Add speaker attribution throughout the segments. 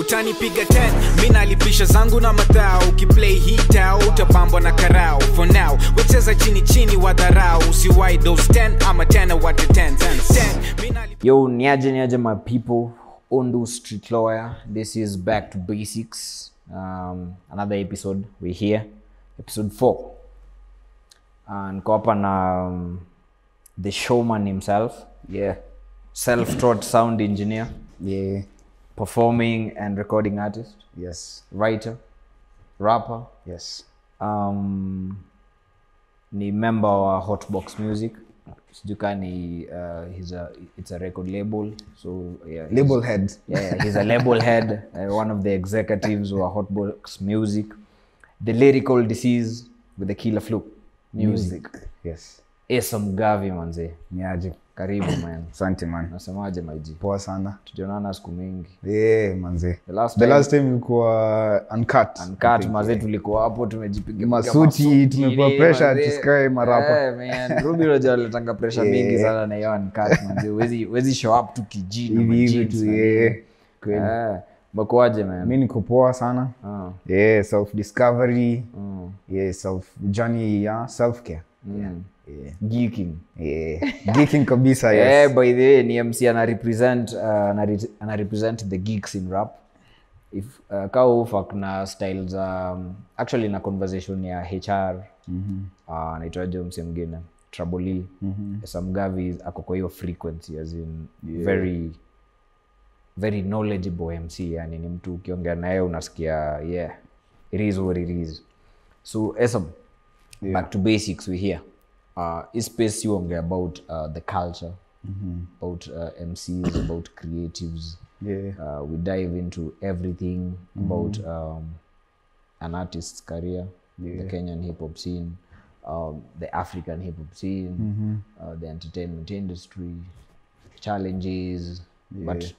Speaker 1: utanipiga 10 mi nalipisha zangu na madhao ukiplay hitao utapambwa na karao for now wecheza chini chini wa dharau usiwai those 10 ama 10 wate 10 10
Speaker 2: Yo, niaje niaje my people. Ondu Street Lawyer. This is back to basics. Um, another episode. we here. Episode 4. And niko hapa na um, the showman himself.
Speaker 3: Yeah.
Speaker 2: Self-taught sound engineer,
Speaker 3: Yeah.
Speaker 2: Performing and recording artist,
Speaker 3: Yes.
Speaker 2: writer, rapper.
Speaker 3: Yes.
Speaker 2: Um, ni member wa Hotbox Music. Sijui kaa ni uh, he's a, it's a record label. So yeah,
Speaker 3: Label head.
Speaker 2: yeah, he's a label head, uh, one of the executives wa Hotbox Music, the lyrical disease with the killer flu music.
Speaker 3: Yes.
Speaker 2: Esa Mgavi manze,
Speaker 3: Niaje.
Speaker 2: Karibu man.
Speaker 3: Asante man.
Speaker 2: Nasemaje maji?
Speaker 3: Poa sana.
Speaker 2: Tujaonana siku mingi.
Speaker 3: Yeah, manze.
Speaker 2: The last
Speaker 3: The last time ilikuwa uncut.
Speaker 2: Uncut mazee tulikuwa hapo tumejipiga
Speaker 3: Masuti, tumekuwa pressure, tusikae marapa.
Speaker 2: Eh, man. Ruby unajua aletanga pressure mingi sana na hiyo uncut manze. wezi wezi show up tu kijini
Speaker 3: Hivi hivi tu, yeah.
Speaker 2: kweli yeah. Mkoaje man?
Speaker 3: Mi niko poa sana.
Speaker 2: Ah,
Speaker 3: Yeah, self discovery.
Speaker 2: mm,
Speaker 3: Yeah, self journey, yeah, self care.
Speaker 2: mm.
Speaker 3: Yeah.
Speaker 2: Geeking.
Speaker 3: Yeah. Geeking kabisa, yes.
Speaker 2: yeah, by the way ni MC ana represent uh, ana, re- represent the geeks in rap. If uh, kaufak na style za um, actually na conversation ya HR mm -hmm. uh, anaitwaje mse mwingine Trouble E mm -hmm. Samgavi ako kwa hiyo frequency as in very very knowledgeable MC yani ni mtu ukiongea naye unasikia yeah it is what it is so Esam back to basics we here uh, is space you ongea about uh, the culture about uh, MCs about creatives
Speaker 3: Yeah.
Speaker 2: uh, we dive into everything about um, an artist's career the Kenyan hip hop scene um, the African hip hop scene uh, the entertainment industry challenges but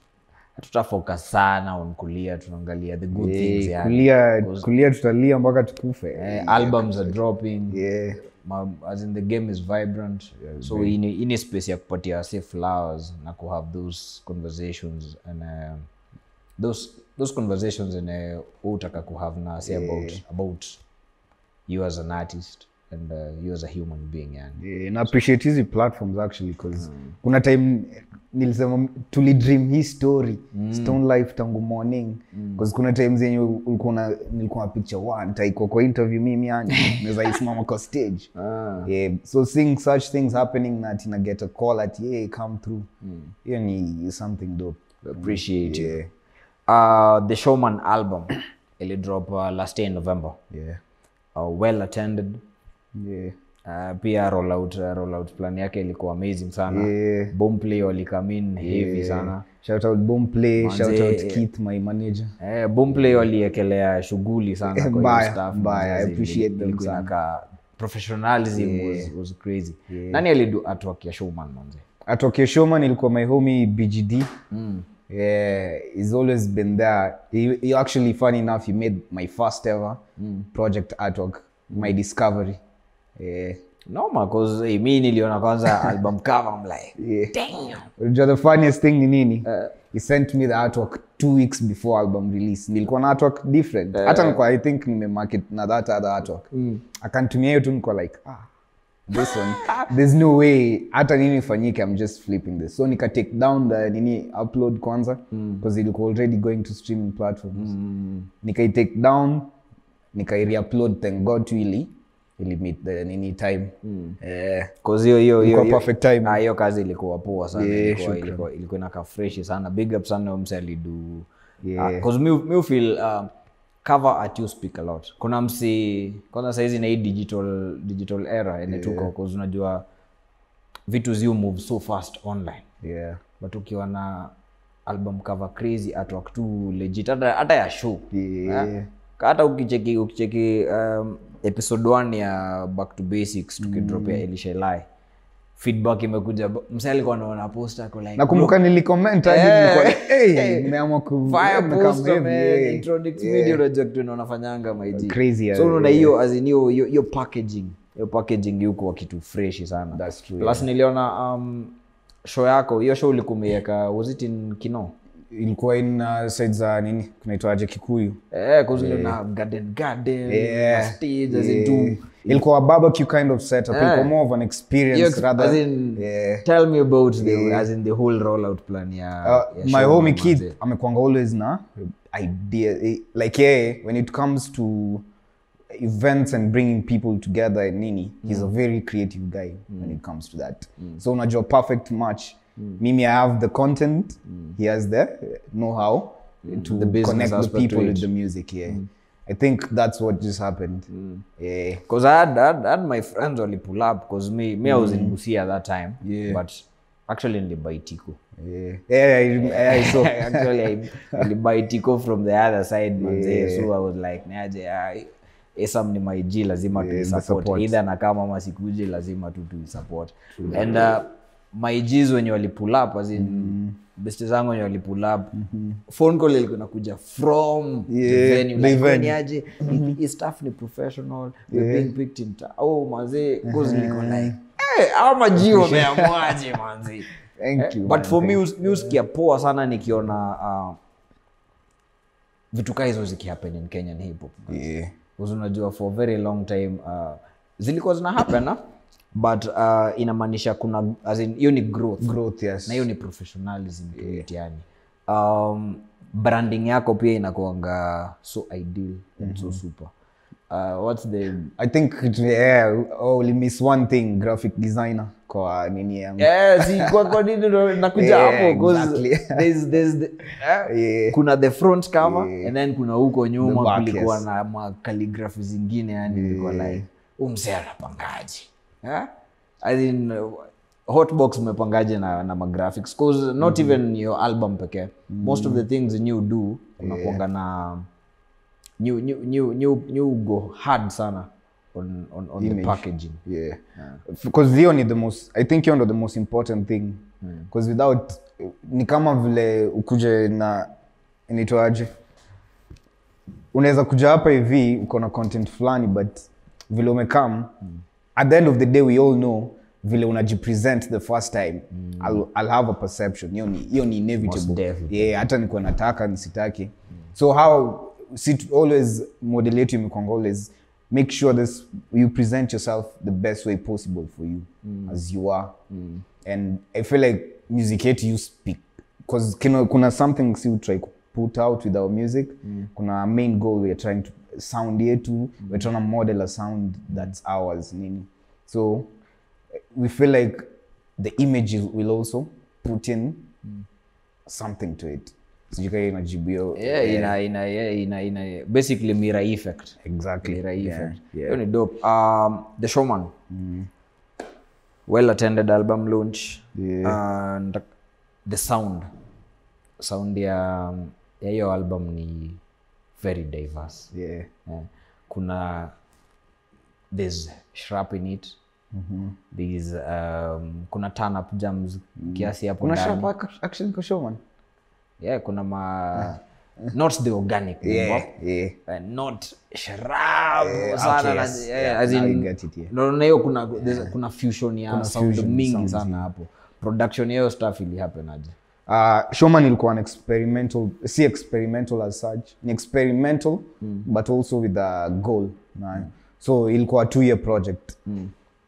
Speaker 2: hatutafocus sana on kulia tunaangalia the good things
Speaker 3: Yeah,
Speaker 2: yani.
Speaker 3: kulia kulia tutalia mpaka tukufe.
Speaker 2: eh, albums are dropping
Speaker 3: Yeah.
Speaker 2: Ma, as in the game is vibrant. So ini, a space ya kupatia say flowers na ku have those conversations and uh, those those conversations and uh, utaka ku have na say about about you as an artist and uh, you as a human being yani
Speaker 3: Yeah, na appreciate hizi platforms actually cause kuna time nilisema tulidream hii story stone life tangu morning. Cause kuna times yenye ulikuwa na- nilikuwa na picture one taiko kwa interview mimi yani naweza isimama kwa stage. Yeah, so seeing such things happening na tina get a call at yeah come through. Hiyo ni something dope.
Speaker 2: Appreciate you. Uh, the showman album ili drop uh, last year in november.
Speaker 3: Yeah.
Speaker 2: Uh, well attended
Speaker 3: yeah.
Speaker 2: Uh, pia rollout, uh, rollout plan yake ilikuwa amazing sana.
Speaker 3: Yeah.
Speaker 2: Boomplay walikamin heavy sana.
Speaker 3: Shout out Boomplay shout out Keith my manager.
Speaker 2: Eh, Boomplay waliekelea shughuli sana kwa hiyo staff.
Speaker 3: Mbaya. I appreciate them sana.
Speaker 2: ka professionalism was, was crazy. Nani alidu artwork showman manze?
Speaker 3: Atokea showman ilikuwa my homie bgd yeah he's always been there. He, he actually funny enough he made my first ever project artwork my discovery yeah.
Speaker 2: Noma hey, mi niliona kwanza album cover I'm like
Speaker 3: yeah.
Speaker 2: Damn.
Speaker 3: Unajua the funniest thing ni nini? He sent me the artwork two weeks before album release. Nilikuwa na artwork different. Hata nilikuwa i think nimemarket na that other artwork. Akantumia hiyo tu nilikuwa like ah this one there's no way hata nini ifanyike i'm just flipping this. So nika take down the nini upload kwanza because ilikuwa already going to streaming platforms. Nikai take down nikai reupload thank god tu ili ili the nini time eh
Speaker 2: hiyo hiyo hiyo
Speaker 3: perfect timing.
Speaker 2: Ah, hiyo kazi ilikuwa poa sana
Speaker 3: Yeah,
Speaker 2: ilikuwa, ilikuwa, ilikuwa inakaa freshi sana big up sana mse alidu
Speaker 3: Yeah.
Speaker 2: Ah, mi, mi feel um, cover at you speak a lot kuna msi kwanza saizi na hii digital digital era enetuko yeah. cause unajua vitu ziu move so fast online
Speaker 3: yeah
Speaker 2: but ukiwa na album cover crazy artwork tu legit hata, ya show
Speaker 3: Yeah.
Speaker 2: Eh? hata ukicheki ukicheki um, episode 1 ya back to basics tukidropia mm. Elisha Eli feedback imekuja. Msee alikuwa naona post ako like
Speaker 3: nakumbuka nilicomment hadi
Speaker 2: Eh,
Speaker 3: nimeamua ku
Speaker 2: fire
Speaker 3: nimekam
Speaker 2: poster
Speaker 3: heavy,
Speaker 2: man.
Speaker 3: yeah.
Speaker 2: introduce
Speaker 3: Yeah.
Speaker 2: video project unafanyanga maiji
Speaker 3: Crazy,
Speaker 2: so
Speaker 3: yeah,
Speaker 2: unaona hiyo as hiyo packaging hiyo packaging yuko kitu freshi sana.
Speaker 3: That's true,
Speaker 2: plus niliona um, show yako hiyo show ulikuwa umeiweka was it in kino
Speaker 3: ilikuwa in uh, side za nini? Kunaitwaje kikuyu.
Speaker 2: Eh kuzile na garden garden
Speaker 3: Yeah.
Speaker 2: na stage as in
Speaker 3: Yeah. ilikuwa a barbecue kind of setup.
Speaker 2: Yeah.
Speaker 3: ilikuwa more of an experience
Speaker 2: ex-
Speaker 3: rather
Speaker 2: as in,
Speaker 3: yeah.
Speaker 2: tell me about the as in the whole rollout plan ya,
Speaker 3: Uh,
Speaker 2: ya
Speaker 3: my homie kid amekwanga always na idea eh, like yeye when it comes to events and bringing people together and nini he's a very creative guy when it comes to that. So unajua perfect match mimi i have the content. He has the know-how to
Speaker 2: The
Speaker 3: connect the people with the music yeah. I think that's what just happened. Yeah.
Speaker 2: Cause I had, I had, I had my friends only pull up because me, me I was in Busia that time.
Speaker 3: Yeah.
Speaker 2: But actually nilibai tiko
Speaker 3: yeah. Yeah I, I saw.
Speaker 2: Actually I nilibuy from the other side manze. So I was like, naje ah, Esam ni maiji lazima
Speaker 3: Yeah,
Speaker 2: tu
Speaker 3: the
Speaker 2: support.
Speaker 3: support.
Speaker 2: Either nakama ama lazima tu tuisupport. And uh, my wenye walipulap up as zangu wenye wali pull up phone call ilikuwa inakuja from
Speaker 3: Yeah,
Speaker 2: venue. Like
Speaker 3: venue.
Speaker 2: ni aje? Hii- hii staff ni professional. We're being picked in ta- oh like eh wameamwaje manze
Speaker 3: thank you
Speaker 2: but
Speaker 3: man,
Speaker 2: for me mi usikia poa sana nikiona uh, vitu kaa hizo zikihappen in kenyan hip hop
Speaker 3: yeah.
Speaker 2: Unajua for a very long time uh, zilikuwa zina happen but uh, inamaanisha kuna as in hiyo ni growth.
Speaker 3: Growth yes.
Speaker 2: Na hiyo ni professionalism yeah. yani. Um, branding yako pia inakuanga so ideal and so super. Uh, what's the
Speaker 3: I think yeah, oh, we miss one thing graphic designer. Kwa nini yangu?
Speaker 2: Yeah, si kwa kwa nini nakuja hapo?
Speaker 3: Exactly.
Speaker 2: there's there's the, eh,
Speaker 3: Yeah.
Speaker 2: kuna the front cover
Speaker 3: Yeah.
Speaker 2: and then kuna huko nyuma kulikuwa
Speaker 3: yes.
Speaker 2: na ma calligraphy zingine yani ilikuwa like umse anapangaje eh? I mean, uh, hotbox umepangaje na, na magraphics? Cause not even your album pekee. Most of the things new do unakuanga na new, new, new, new, new go hard sana on, on, on the packaging.
Speaker 3: Yeah. Because hiyo ni the most i think hiyo ndo the most important thing. Because without ni kama vile ukuje na inaitwaje unaweza kuja hapa hivi uko na content fulani but vile umekam at the end of the day we all know vile unajipresent the first time. I'll, I'll have a perception. Hiyo ni, hiyo ni inevitable. Yeah, hata nikuwa nataka nisitaki. So how sit always model yetu imekwanga always make sure this you present yourself the best way possible for you as you are. And i feel like music yetu you speak. Because kuna, something si utry put out with our music. Kuna main goal weare trying to sound yetu we're trying to model a sound that's ours nini. So we feel like the image will also put in something to it. Sijui kama inajibu hiyo.
Speaker 2: Yeah, ina, ina, yeah, ina, ina, basically mira effect.
Speaker 3: Exactly.
Speaker 2: Mira effect.
Speaker 3: yeah.
Speaker 2: hiyo ni dope. Um, the showman. Well attended album launch
Speaker 3: Yeah.
Speaker 2: and the sound. Sound ya ya hiyo album ni very diverse.
Speaker 3: Yeah.
Speaker 2: Yeah. kuna there's shrap in it. There's um, kuna turn up jams kiasi hapo
Speaker 3: kuna sharp ac- kwa showman
Speaker 2: yeah kuna ma not the organic
Speaker 3: yeah yeah.
Speaker 2: Uh, not sharab
Speaker 3: Yeah,
Speaker 2: sana
Speaker 3: okay, yes.
Speaker 2: yeah,
Speaker 3: Yeah,
Speaker 2: as in-
Speaker 3: I get it,
Speaker 2: hiyo kuna kuna fusion ya
Speaker 3: Kuna
Speaker 2: sound mingi sana hapo. Production yayo hiyo stuff ili happen aje
Speaker 3: Uh, Showman ilikuwa an experimental, si experimental as such, ni experimental but also with a goal. Na, So ilikuwa a two year project.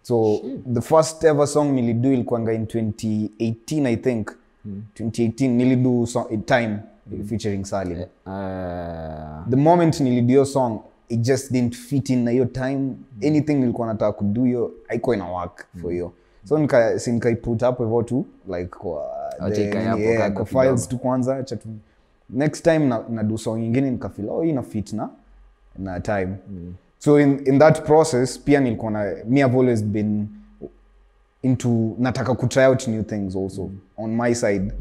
Speaker 3: So the first ever song nilidu ilikuanga in 2018 I think. 2018 nilidu so, time featuring Salim.
Speaker 2: uh,
Speaker 3: The moment nilidu hiyo song it just didn't fit in na hiyo time. Anything nilikuwa nataka kudu hiyo haikuwa ina work for hiyo. So nika si nikaiput hapo hivyo tu like kwa
Speaker 2: Acha
Speaker 3: the-
Speaker 2: ikae hapo
Speaker 3: yeah, kwa files tu kwanza acha tu. Next time na, na do song nyingine nikafil oh hii ina fit na na time. So in, in that process pia nilikuwa na me have always been into nataka kutry out new things also on my side.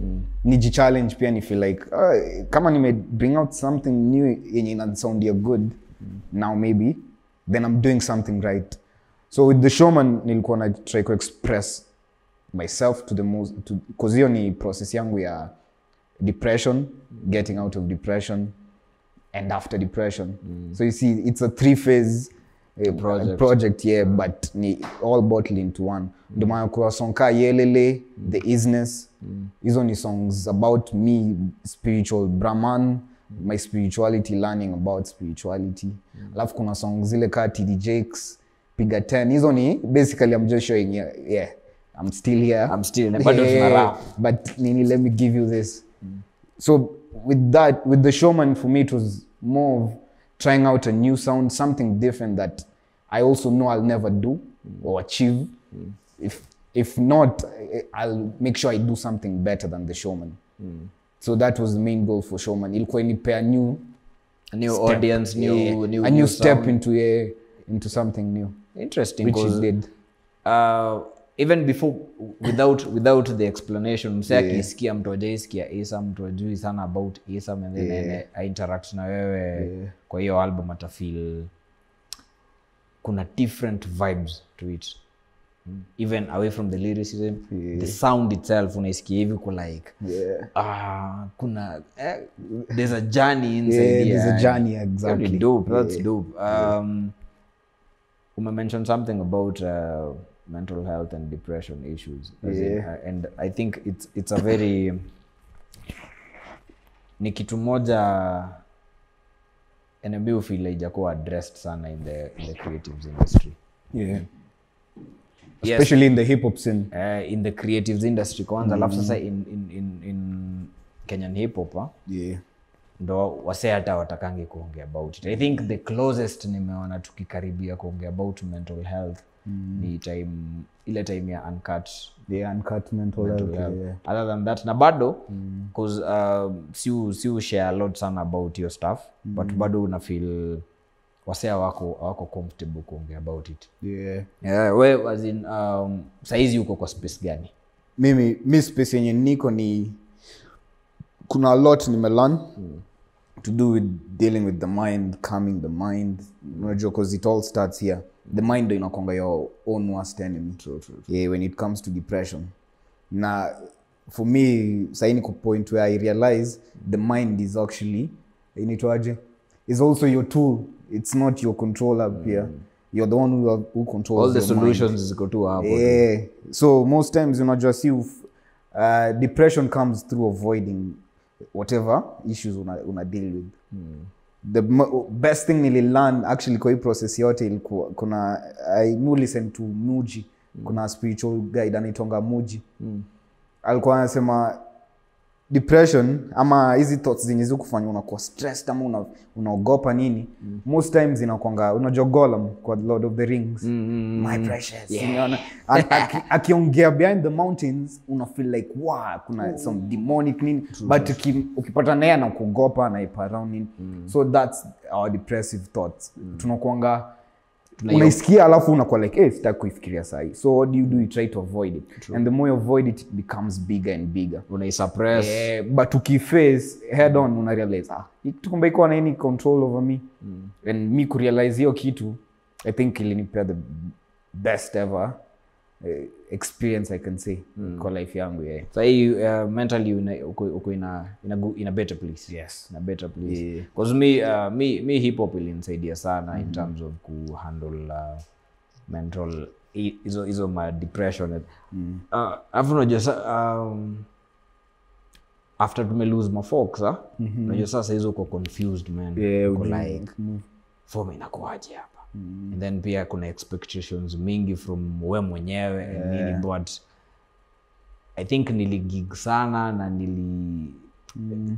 Speaker 3: Niji challenge pia ni feel like uh, kama nime bring out something new yenye inasoundia good mm. good now maybe then i'm doing something right so with the showman nilikuwa na try ku express myself to the most because hiyo ni process yangu ya depression getting out of depression and after depression. So you see it's a three phase eh,
Speaker 2: project.
Speaker 3: project yeah but ni all bottled into one. Ndio maana kwa song ka yelele the isness. Hizo ni songs about me spiritual brahman my spirituality learning about spirituality. Alafu kuna songs zile ka td jakes piga 10 hizo ni basically i'm just showing you yeah. I'm still here.
Speaker 2: I'm still- bado tuna rap.
Speaker 3: but nini let me give you this. So with that with the showman for me it was more of trying out a new sound something different that i also know i'll never do or achieve. If if not i'll make sure i do something better than the showman. So that was the main goal for showman. Ilikuwa inipea new
Speaker 2: A new
Speaker 3: step.
Speaker 2: audience new,
Speaker 3: Yeah,
Speaker 2: new,
Speaker 3: a new,
Speaker 2: new
Speaker 3: step
Speaker 2: sound.
Speaker 3: into a into something new.
Speaker 2: Interesting
Speaker 3: which
Speaker 2: he
Speaker 3: did
Speaker 2: uh, even before without without the explanation mse mtu ajaisikia isam mtu ajui sana about isam and then yeah. ainteract na wewe. Kwa hiyo album atafeel kuna different vibes to it. Even away from the lyricism the sound itself unaisikia hivi ku like
Speaker 3: yeah.
Speaker 2: uh, kuna eh, there's a journey inside
Speaker 3: Yeah, there's a journey, exactly.
Speaker 2: dope that's dope. Um umemention something about uh, mental health and depression issues yeah. in, uh, and i think it's it's a very ni kitu moja nmb feel ijakuwa addressed sana in the, in the creatives industry.
Speaker 3: Yeah.
Speaker 2: Yes.
Speaker 3: especially in the hip hop scene.
Speaker 2: Uh, in the creatives industry kwanza alafu sasa in, in, in, in kenyan hip hop ah,
Speaker 3: yeah
Speaker 2: ndo wase hata watakangi kuongea about it. I think the closest nimeona tukikaribia kuongea about mental health mm. ni time ile time ya uncut.
Speaker 3: Yeah uncut mental
Speaker 2: mental
Speaker 3: health
Speaker 2: health.
Speaker 3: yeah.
Speaker 2: Other than that na bado bcause uh, si si share a lot sana about your stuff but bado una feel wase awako awako comfortable kuongea about it.
Speaker 3: Yeah.
Speaker 2: Yeah, we as in um, saizi uko kwa space gani?
Speaker 3: Mimi mi space yenye niko ni kuna a lot nimelearn to do with dealing with the mind calming the mind. Unajua because it all starts here. The mind ndo inakwanga your own worst enemy. True, true, true. Yeah, when it comes to depression. Na for me saini niko point where i realize the mind is actually inaitwaje is also your tool. It's not your controller pia you're the one who, who controls
Speaker 2: all the solutions ziko tu hapo
Speaker 3: Yeah. So most times unajua si uh, depression comes through avoiding whatever issues una, una deal with. The best thing nililearn actually kwa hii process yote ilikuwa kuna I mu listen to Muji. Kuna spiritual guide anaitonga Muji. Alikuwa anasema depression ama hizi thoughts zenye zikufanya unakuwa stressed ama una- unaogopa nini most times inakwanga unajogolam kwa Lord of the Rings. My precious unaona? Akiongea behind the mountains una feel like wow kuna some demonic nini. But uki- ukipata naye anakuogopa anaipa around nini. So that's our depressive thoughts. Tunakuanga unaisikia alafu unakuwa like hey, sitaki kuifikiria sahi so what do you do? You try to avoid it. And the more you avoid it it becomes bigger and bigger.
Speaker 2: Unaisuppress
Speaker 3: Eh, but ukiface head on una realize ah kumbe iko na any control over me. And mi kurealize hiyo kitu i think ilinipea the best ever. eh, experience i can say kwa life yangu yeah.
Speaker 2: sahii uh, mentally una- uko uko ina ina, better place.
Speaker 3: Yes.
Speaker 2: ina better place.
Speaker 3: Yeah.
Speaker 2: cause me uh, me me hip hop ilinisaidia sana in terms of ku handle uh, mental hizo hizo ma depression. Uh, afu unajua um, after tume lose ma folks ah unajua sasa hizo uko confused man.
Speaker 3: Yeah,
Speaker 2: uko like mm. form inakuaje hapa and then pia kuna expectations mingi from we mwenyewe yeah. nini but i think niligig sana na nili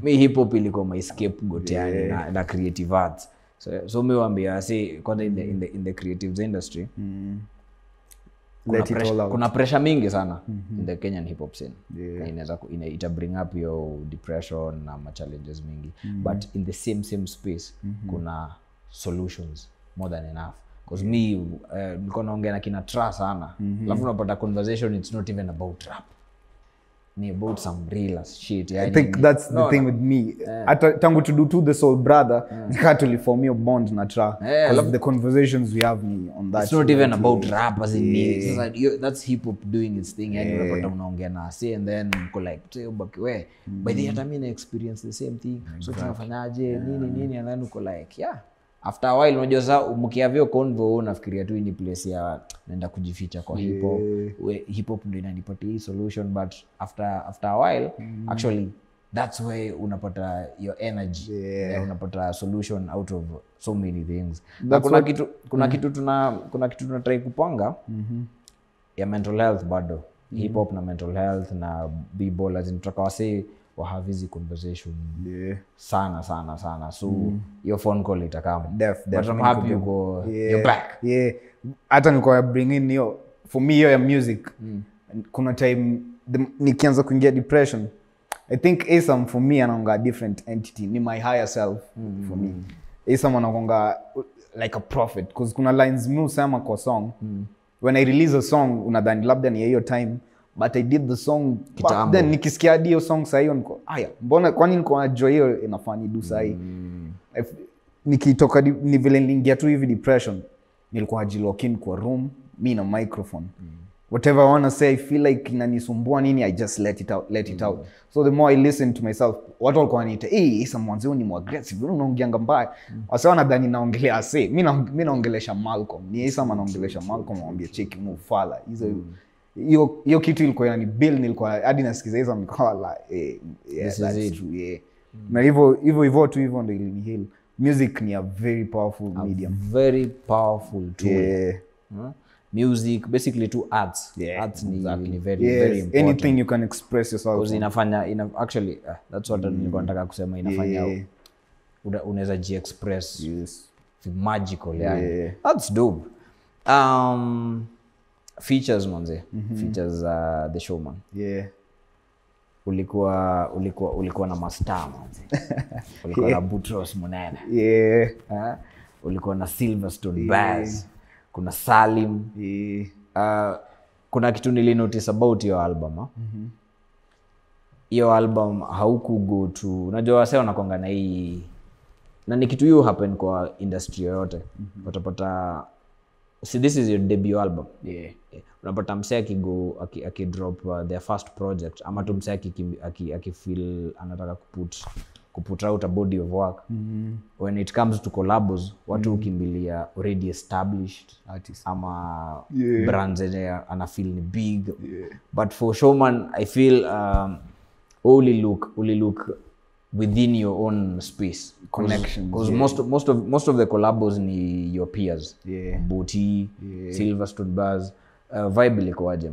Speaker 2: mi hip hop ilikuwa my scapegoat yani na, na creative arts. So, so mi wambia si kwanza in the, in the, in the creatives industry kuna,
Speaker 3: Let
Speaker 2: pressure, kuna pressure mingi sana in the kenyan hip hop scene. Yeah. inaweza ina, ita bring up your depression na ma challenges mingi but in the same same space kuna solutions more than enough. Bcause mi uh, nilikuwa naongea na kina tra sana. Alafu unapata conversation it's not even about rap. Ni about some real shit yani, i
Speaker 3: think that's the
Speaker 2: no,
Speaker 3: with me. Hata tangu to do to the soul brother nikaa form hiyo bond na tra.
Speaker 2: Yeah,
Speaker 3: because of the conversations we have me on that
Speaker 2: it's not even about rap as in me. It's like, you, that's hip hop doing its thing yani unapata unaongea na si and then uko like say baki we by the hata mi na experience the same thing. So tunafanyaje? Nini nini? And then uko like yeah after a while unajua sa mkiavyo convo unafikiria tu ni place ya naenda kujificha kwa hip hop. We- hip hop inanipatia hii solution but after after a while actually that's where unapata your energy. Yeah. unapata solution out of so many things. Na kuna kitu kuna kitu tuna kuna kitu tunatrai kupanga ya mental health bado. Hip hop na mental health na bball as in tutaka wasee wahave hizi conversation
Speaker 3: Yeah.
Speaker 2: sana sana sana. So hiyo phone call itakama
Speaker 3: Def-
Speaker 2: but I'm
Speaker 3: definitely
Speaker 2: happy
Speaker 3: could
Speaker 2: uko
Speaker 3: Yeah,
Speaker 2: back.
Speaker 3: Yeah. hata nilikuwa bring in hiyo for me hiyo ya music kuna time nikianza kuingia depression i think asam for me anaonga different entity. Ni my higher self for me. Asam anakonga like a prophet. Bcause kuna lines mi usema kwa song. When i release a song unadhani labda ni ya hiyo time but i did the song
Speaker 2: Kitambo.
Speaker 3: then nikisikia hadi hiyo song sahiyo niko aya mbona kwani niko najua hiyo inafaa nidu sahii? If- nikitoka ni vile niliingia tu hivi depression nilikuwa najilock-in kwa room mi na microphone. Whatever i wanna say i feel like inanisumbua nini i just let it out let it out. So the more i listen to myself watu walikuwa waniita hey, isa mwanzio ni mwaggressive unaongeanga mbaya. Wase wanadhani naongelea ase mi na- naongelesha malcolm ni isa manaongelesha malcolm awambia cheki mufala hizo hiyo hiyo kitu ilikuwa yani bill nilikuwa hadi nasikiza hizo nilikuwa la eh, yeah,
Speaker 2: This is
Speaker 3: that's
Speaker 2: it.
Speaker 3: true yeah na hivyo hivyo hivyo tu hivyo ndo ilinihil music ni a very powerful medium
Speaker 2: very powerful tool
Speaker 3: yeah.
Speaker 2: huh? music basically to arts
Speaker 3: Yeah,
Speaker 2: arts ni,
Speaker 3: exactly.
Speaker 2: ni very very important
Speaker 3: anything you can express yourself
Speaker 2: inafanya ina, actually uh, that's what nilikuwa nataka kusema inafanya
Speaker 3: Yeah.
Speaker 2: una- unaweza jiexpress
Speaker 3: yes.
Speaker 2: magical yani
Speaker 3: Yeah.
Speaker 2: that's dope um features manze. Features uh, the showman.
Speaker 3: Yeah.
Speaker 2: ulikuwa ulikuwa ulikuwa na mastar manze. Ulikuwa na butros munene
Speaker 3: Yeah.
Speaker 2: Ha? ulikuwa na silverstone bas kuna salim.
Speaker 3: Yeah.
Speaker 2: uh, kuna kitu nilinotice about hiyo album ah. hiyo album haukugo tu unajua wase wanakwanga na hii na ni kitu hiyo happen kwa industry yoyote. Utapata see this is your debut album
Speaker 3: Yeah.
Speaker 2: Eh, unapata msee akigo aki- akidrop uh, their first project ama tu msee akifil aki- aki anataka kuput kuput out a body of work when it comes to collabos watu hukimbilia already established
Speaker 3: Artist.
Speaker 2: ama
Speaker 3: Yeah.
Speaker 2: brands zenye anafeel ni big but for showman i feel um, uli look uli look within your own space
Speaker 3: Connections,
Speaker 2: because most, of- most, of, most of the collabos ni your peers
Speaker 3: Yeah.
Speaker 2: boti silverstone bars uh, vibe ilikuwaje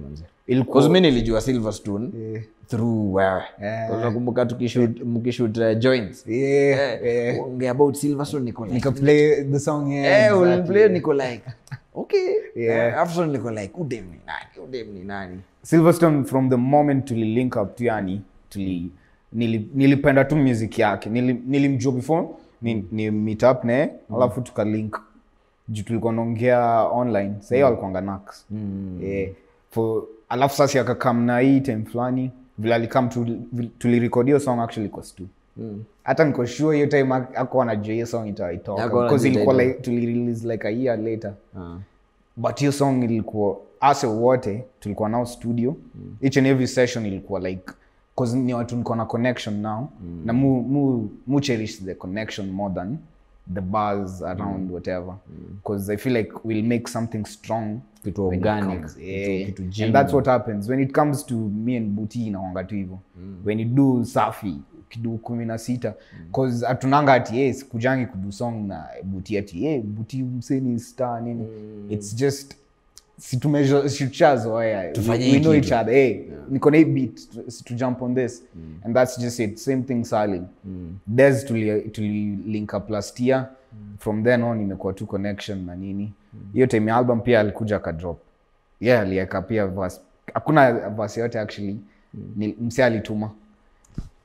Speaker 3: Ilikuwa-
Speaker 2: mi nilijua silverstone
Speaker 3: Yeah.
Speaker 2: through where
Speaker 3: Yeah.
Speaker 2: Mkishoot uh, joints
Speaker 3: Yeah.
Speaker 2: Eh, ongea about silverstone niko like
Speaker 3: play the song yeah,
Speaker 2: Eh,
Speaker 3: exactly.
Speaker 2: play niko like okay
Speaker 3: Yeah.
Speaker 2: After niko like udem ni nani udem ni nani
Speaker 3: silverstone from the moment tuli link up tu yani tuli nili, nilipenda tu music yake. Nili- nilimjua before ni, ni meet up naye alafu tukalink. Juu tulikuwa naongea online. Sahii mm. alikuanga nax. Eh, for alafu sasa akakam na hii time fulani vile alikam tulirekodio song actually kwa stu. Hata niko sure hiyo time ak- ako anajua hiyo song itaitoka
Speaker 2: Hakuwa
Speaker 3: because
Speaker 2: anajua
Speaker 3: ilikuwa
Speaker 2: itaitoka.
Speaker 3: like tulirelease like a year later.
Speaker 2: Uh.
Speaker 3: but hiyo song ilikuwa ase wote tulikuwa nao studio. Mm. each and every session ilikuwa like cause ni watu niko na connection now. Mm. na mu, mu, mu cherish the connection more than the bars around mm. whatever. Because i feel like we'll make something strong
Speaker 2: Kitu organic,
Speaker 3: comes-
Speaker 2: kitu-
Speaker 3: yeah.
Speaker 2: kitu
Speaker 3: and that's what happens. When it comes to me and buti inaonga tu hivyo. When you do safi kidu kumi na sita. Cause hatunanga ati yes sikujangi kudu song na buti ati hey, buti mseni star nini. It's just si tumeshazoea we, know each other. Hey, niko na beat to, to jump on this and that's just it. Same thing salim. Des tuli, tuli up last year. From then on imekuwa tu connection na nini. Hiyo time ya album pia alikuja akadrop yeah alieka pia verse. Hakuna verse yote actually. Ni mse alituma.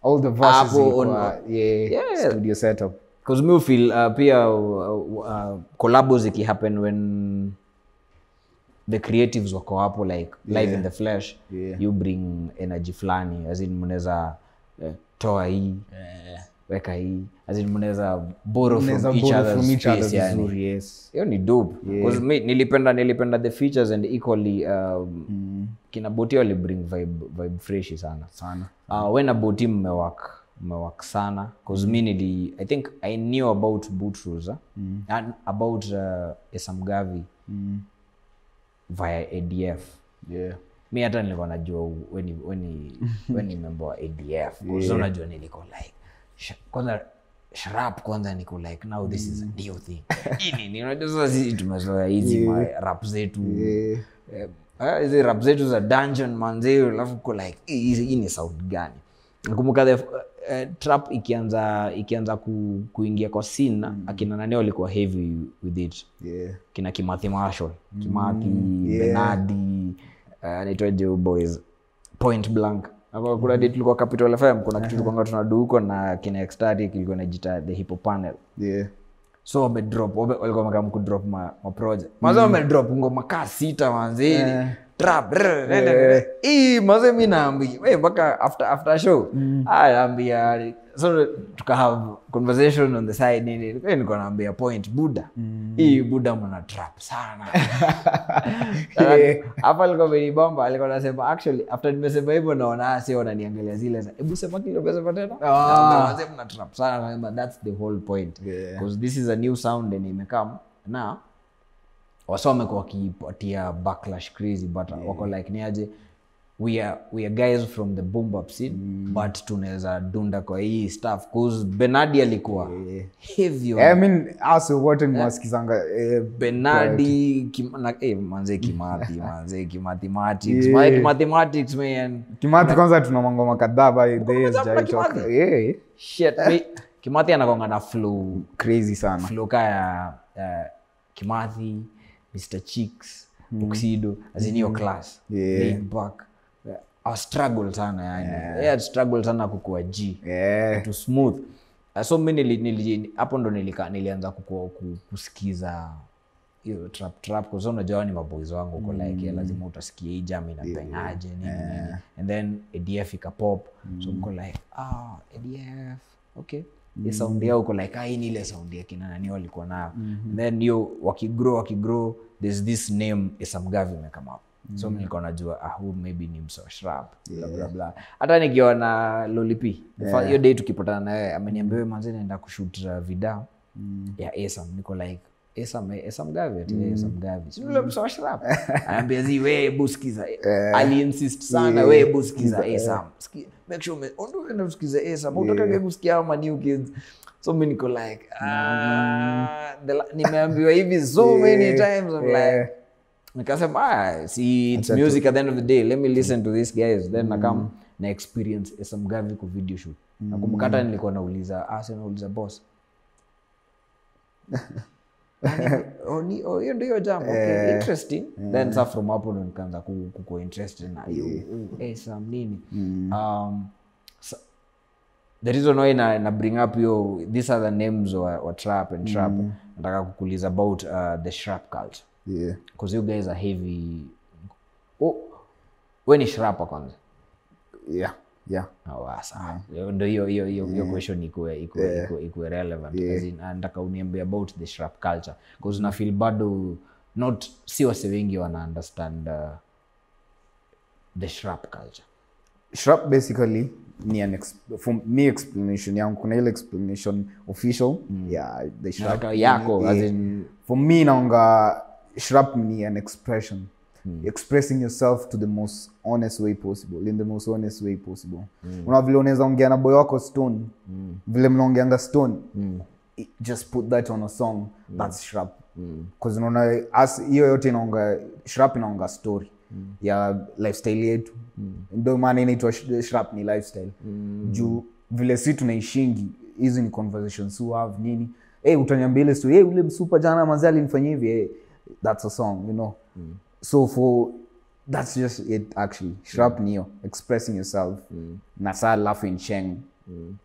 Speaker 3: All the verses
Speaker 2: Hapo on-
Speaker 3: yeah,
Speaker 2: Yeah.
Speaker 3: studio setup.
Speaker 2: Cause mi feel uh, pia uh, uh, collabos ikihappen when the creatives wako hapo like live in the flesh
Speaker 3: Yeah.
Speaker 2: you bring energy fulani asin mnaweza uh, toa hii weka hii asin mnaweza borrow from each other's
Speaker 3: each other
Speaker 2: yani.
Speaker 3: yes.
Speaker 2: hiyo ni dope Cause nilipenda nilipenda the features and equally um, kina boti wali bring vibe, vibe freshi sana
Speaker 3: sana
Speaker 2: uh, we na boti mmewak mmewak sana cause mi nili i think i knew about bootrusa mm. and about uh, esamgavi mm. Via adf
Speaker 3: yeah.
Speaker 2: Mi hata nilikuwa najua weni weni wa adf yeah. unajua nilikuwa like sh- kwanza shrap kwanza niko like now this is a new thing. Inini unajua sasa sisi tumezoea hizi rap zetu.
Speaker 3: Yeah.
Speaker 2: Eh, eh, hizi rap zetu za dungeon manzeo alafu ko like hizi- hii ni sound gani? Nakumbuka uh, trap ikianza ikianza ku, kuingia kwa scene akina nani walikuwa heavy with it?
Speaker 3: Yeah.
Speaker 2: Kina kimathi marshall kimathi
Speaker 3: yeah.
Speaker 2: benadi uh, anaitwaje huyu boys. Point blank. Kuna mm. tulikuwa capital fm kuna kitu tulikuwa tunadu huko na kina extatic ilikuwa najita the hippo panel.
Speaker 3: Yeah.
Speaker 2: So wamedrop walikuwa wamekaa mkudrop maproje ma project. Maze wamedrop ngoma kaa sita manzini trap rrr, rrr, rrr. Maze mi naambi we mpaka after, after show. Ah, naambia so tuka have conversation on the side nini Eh, naambia point buda hii buda mna trap sana. Hapa alikuwa amenibamba alikuwa nasema actually after nimesema hivyo naona ah, si wananiangalia zile za hebu sema kile umesema tena. Naambia, mna trap sana that's the whole point.
Speaker 3: Yeah.
Speaker 2: this is a new sound and imekam na wasa wamekuwa wakipatia backlash crazy but wako like niaje we are, we are guys from the boom bap scene but tunaweza dunda kwa hii staff cause benadi alikuwa yeah. hivyo yeah,
Speaker 3: I mean also wote ni wasikizanga eh,
Speaker 2: benadi kim, na, eh, manze kimathi manze kimathematics yeah. kimathematics man.
Speaker 3: Kimathi kwanza tuna mangoma kadhaa by the jaitoka yeah
Speaker 2: shit me, kimathi anakonga na flow.
Speaker 3: Crazy sana.
Speaker 2: Flow kaya uh, kimathi mr chicks mm. as in hiyo class.
Speaker 3: Yeah.
Speaker 2: back struggle sana yani. Yeah. struggle sana kukua g.
Speaker 3: Yeah.
Speaker 2: To smooth. Uh, so mi hapo ndo nilika, nilianza kukua, kusikiza hiyo trap trap kwa sababu unajua ni maboys wangu uko like yeah, lazima utasikia hii jam inapenyaje nini nini. And then adf ikapop. So mko like ah adf okay hii saundi yao uko like ah hii ni ile saundi ya kina nani walikuwa nayo. And then hiyo wakigrow wakigrow there's this name esamgavi imekama up. So mi nilikuwa najua ah huu maybe ni msoshrab bla bla bla. Hata nikiona lolipi hiyo day tukipatana na wewe ameniambia manzi naenda kushutra uh, mm. ya esam niko like anaambia zi wewe hebu sikiza ali insist sana sikiza esam make sure ondoka na usikize esam yeah. kusikia ama new kids so mimi niko like ah, mm. nimeambiwa hivi so many times I'm like nikasema ah, see it's music at the end of the day. Let me listen to these guys then nakam na experience some gavi ku video shoot. Nakumbuka hata nilikuwa nauliza ah, nauliza boss Oh, oh, hiyo ndio jambo. Okay, interesting. Then sa from hapo ndo nikaanza ku- interested na hiyo eh, nini. Um, the reason why na, na bring up yo these are the names wa, wa trap and trap. Nataka kukuuliza about uh, the shrap culture.
Speaker 3: Yeah.
Speaker 2: Because you guys are heavy. Oh, we ni shrapa kwanza.
Speaker 3: Yeah yeah.
Speaker 2: Ah, ndo hiyo hiyo hiyo hiyo question ikuwe ikuwe ikuwe- ikuwe relevant. As in, ah, nataka uniambie about the shrap culture. Because na feel bado not si wase wengi wana understand uh, the shrap culture.
Speaker 3: Shrap basically ni an ex- for me explanation yangu kuna ile explanation official yeah the shrap
Speaker 2: Nataka yako as in
Speaker 3: for me naonga shrap ni an expression expressing yourself to the most honest way possible in the most honest way possible. Una vile unaweza ongea na boy wako stone. Vile mnaongeanga stone. I- just put that on a song. That's shrap bcause unaona as hiyo yote inaonga shrap inaonga story. Ya lifestyle yetu. Ndio maana inaitwa shrap ni lifestyle. Juu vile si tunaishingi hizi ni conversations who have nini. Hey, utaniambia ile story hey, ule msupa jana manzi alinifanyia hivi hey, that's a song you know so for that's just it actually. Shrap niyo expressing yourself. Na saa laughing sheng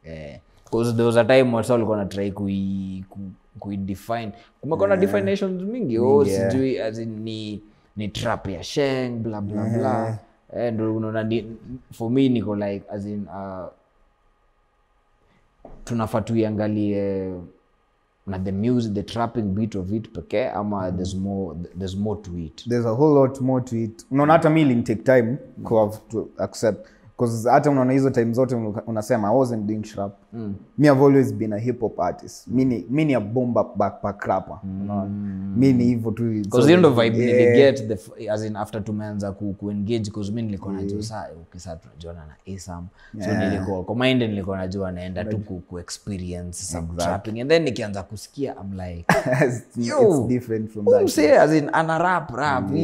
Speaker 3: eh,
Speaker 2: cause there was a time wasa walikuwa na try kui ku- kuidefine kumekuwa na definitions mingi. Oh sijui as in ni ni trap ya sheng bla bla bla. Eh, ndo unaona for me niko like as in uh, tunafaa tuiangalie na the music the trapping beat of it pekee ama there's more there's more to it.
Speaker 3: There's a whole lot more to it. Unaona hata mi take time to have to accept 'Cause hata unaona hizo time zote unasema i wasn't doing shrap. Me i've always been a hip hop artist. Mi ni mi ni a bomba backpack rapper unaona mi ni hivyo tu.
Speaker 2: Because hiyo ndo vibe
Speaker 3: Yeah.
Speaker 2: niliget the as in after tumeanza ku, cause mi nilikuwa najua saa okay, saa tunajuana na asam. So nilikuwa kwa mind nilikuwa najua naenda tu ku, ku experience some trapping. And then nikianza kusikia i'm like Yo,
Speaker 3: it's different from
Speaker 2: huyu
Speaker 3: that
Speaker 2: msee as in ana rap rap mm.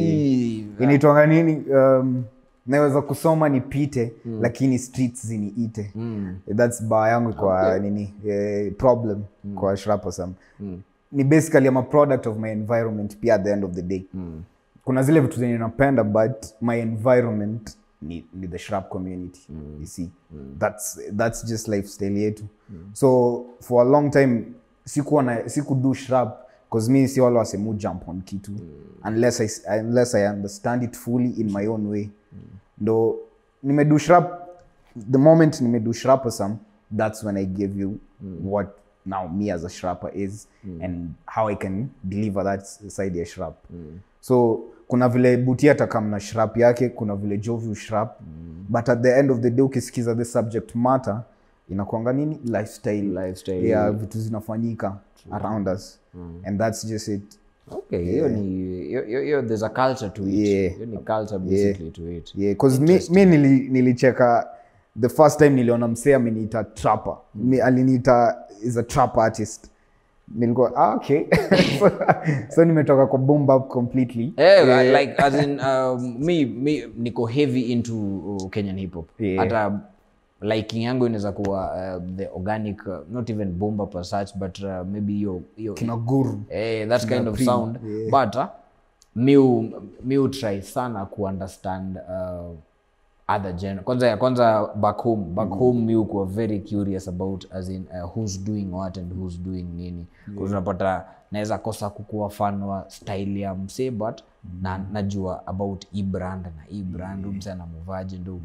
Speaker 3: inaitwanga nini? Um, naweza kusoma nipite lakini streets ziniite. Thats baa yangu kwa nini eh, problem kwa shrapasam ni basically ama product of my environment pia at the end of the day. Kuna zile vitu zenye napenda but my environment ni, ni the shrap community you see. That's, that's just lifestyle yetu. So for a long time sikuwa na sikudu shrap mi si wale wasemu jump on kitu? Unless, I, unless i understand it fully in my own way ndo nimedu shrap the moment nimedu shrapasam that's when i gave you what now me as a shrapa is and how i can deliver that side ya shrap. So kuna vile buti atakam na shrap yake kuna vile jovi shrap but at the end of the day ukisikiza the subject matter inakwanga nini? Lifestyle,
Speaker 2: Lifestyle.
Speaker 3: Yeah, vitu zinafanyika around us. And that's just it
Speaker 2: okay hiyo ni hiyo- hiyo hiyo there's a culture to it.
Speaker 3: Yeah.
Speaker 2: hiyo ni culture basically to it.
Speaker 3: Yeah, 'cause mi, mi nili, nilicheka the first time niliona msee ameniita trapper. Mi, aliniita is a trap artist. Nilikuwa ah, okay. So, so nimetoka kwa boom bap completely.
Speaker 2: Eh, like as in um, me, me niko heavy into uh, kenyan hip hop.
Speaker 3: Yeah.
Speaker 2: hata liking yangu inaweza kuwa uh, the organic uh, not even bomba per such but uh, maybe hiyo hiyo eh, that kind of sound. but uh, miu miu try sana kuunderstand uh, other gen kwanza kwanza back home. Back home mi ukuwa very curious about as in uh, who's doing what and who's doing nini. Yeah. unapata naweza kosa kukuwa fan wa style ya msee but na, najua about hii brand na hii brand mm. msee anamuvaje ndo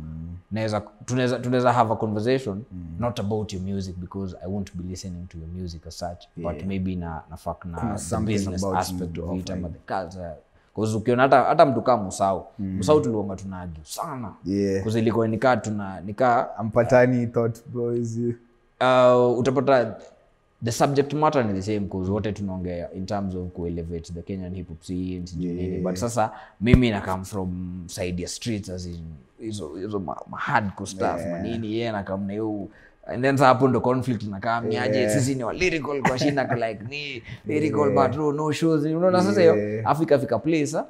Speaker 2: naweza tunaweza tunaweza have a conversation not about your music because i won't be listening to your music as such but maybe na na fuck na the business aspect of it ama the culture. Cause ukiona hata, hata mtu kama musau mm. musau tulionga tunaju sana.
Speaker 3: Yeah.
Speaker 2: Cause ilikuwa nikaa tuna nikaa
Speaker 3: ampatani thought boys.
Speaker 2: uh, utapata the subject matter ni the same cause wote tunaongea in terms of kuelevate the kenyan hip hop scene sijui nini. but sasa mimi na come from side ya streets as in hizo hizo ma, ma hardcore stuff manini yeye na come na hiyo. And then sasa hapo ndo conflict inakaa miaje sisi ni wa lyrical kwa shina like ni lyrical but no, no shows unaona sasa hiyo
Speaker 3: Yeah.
Speaker 2: afrika fika place ah,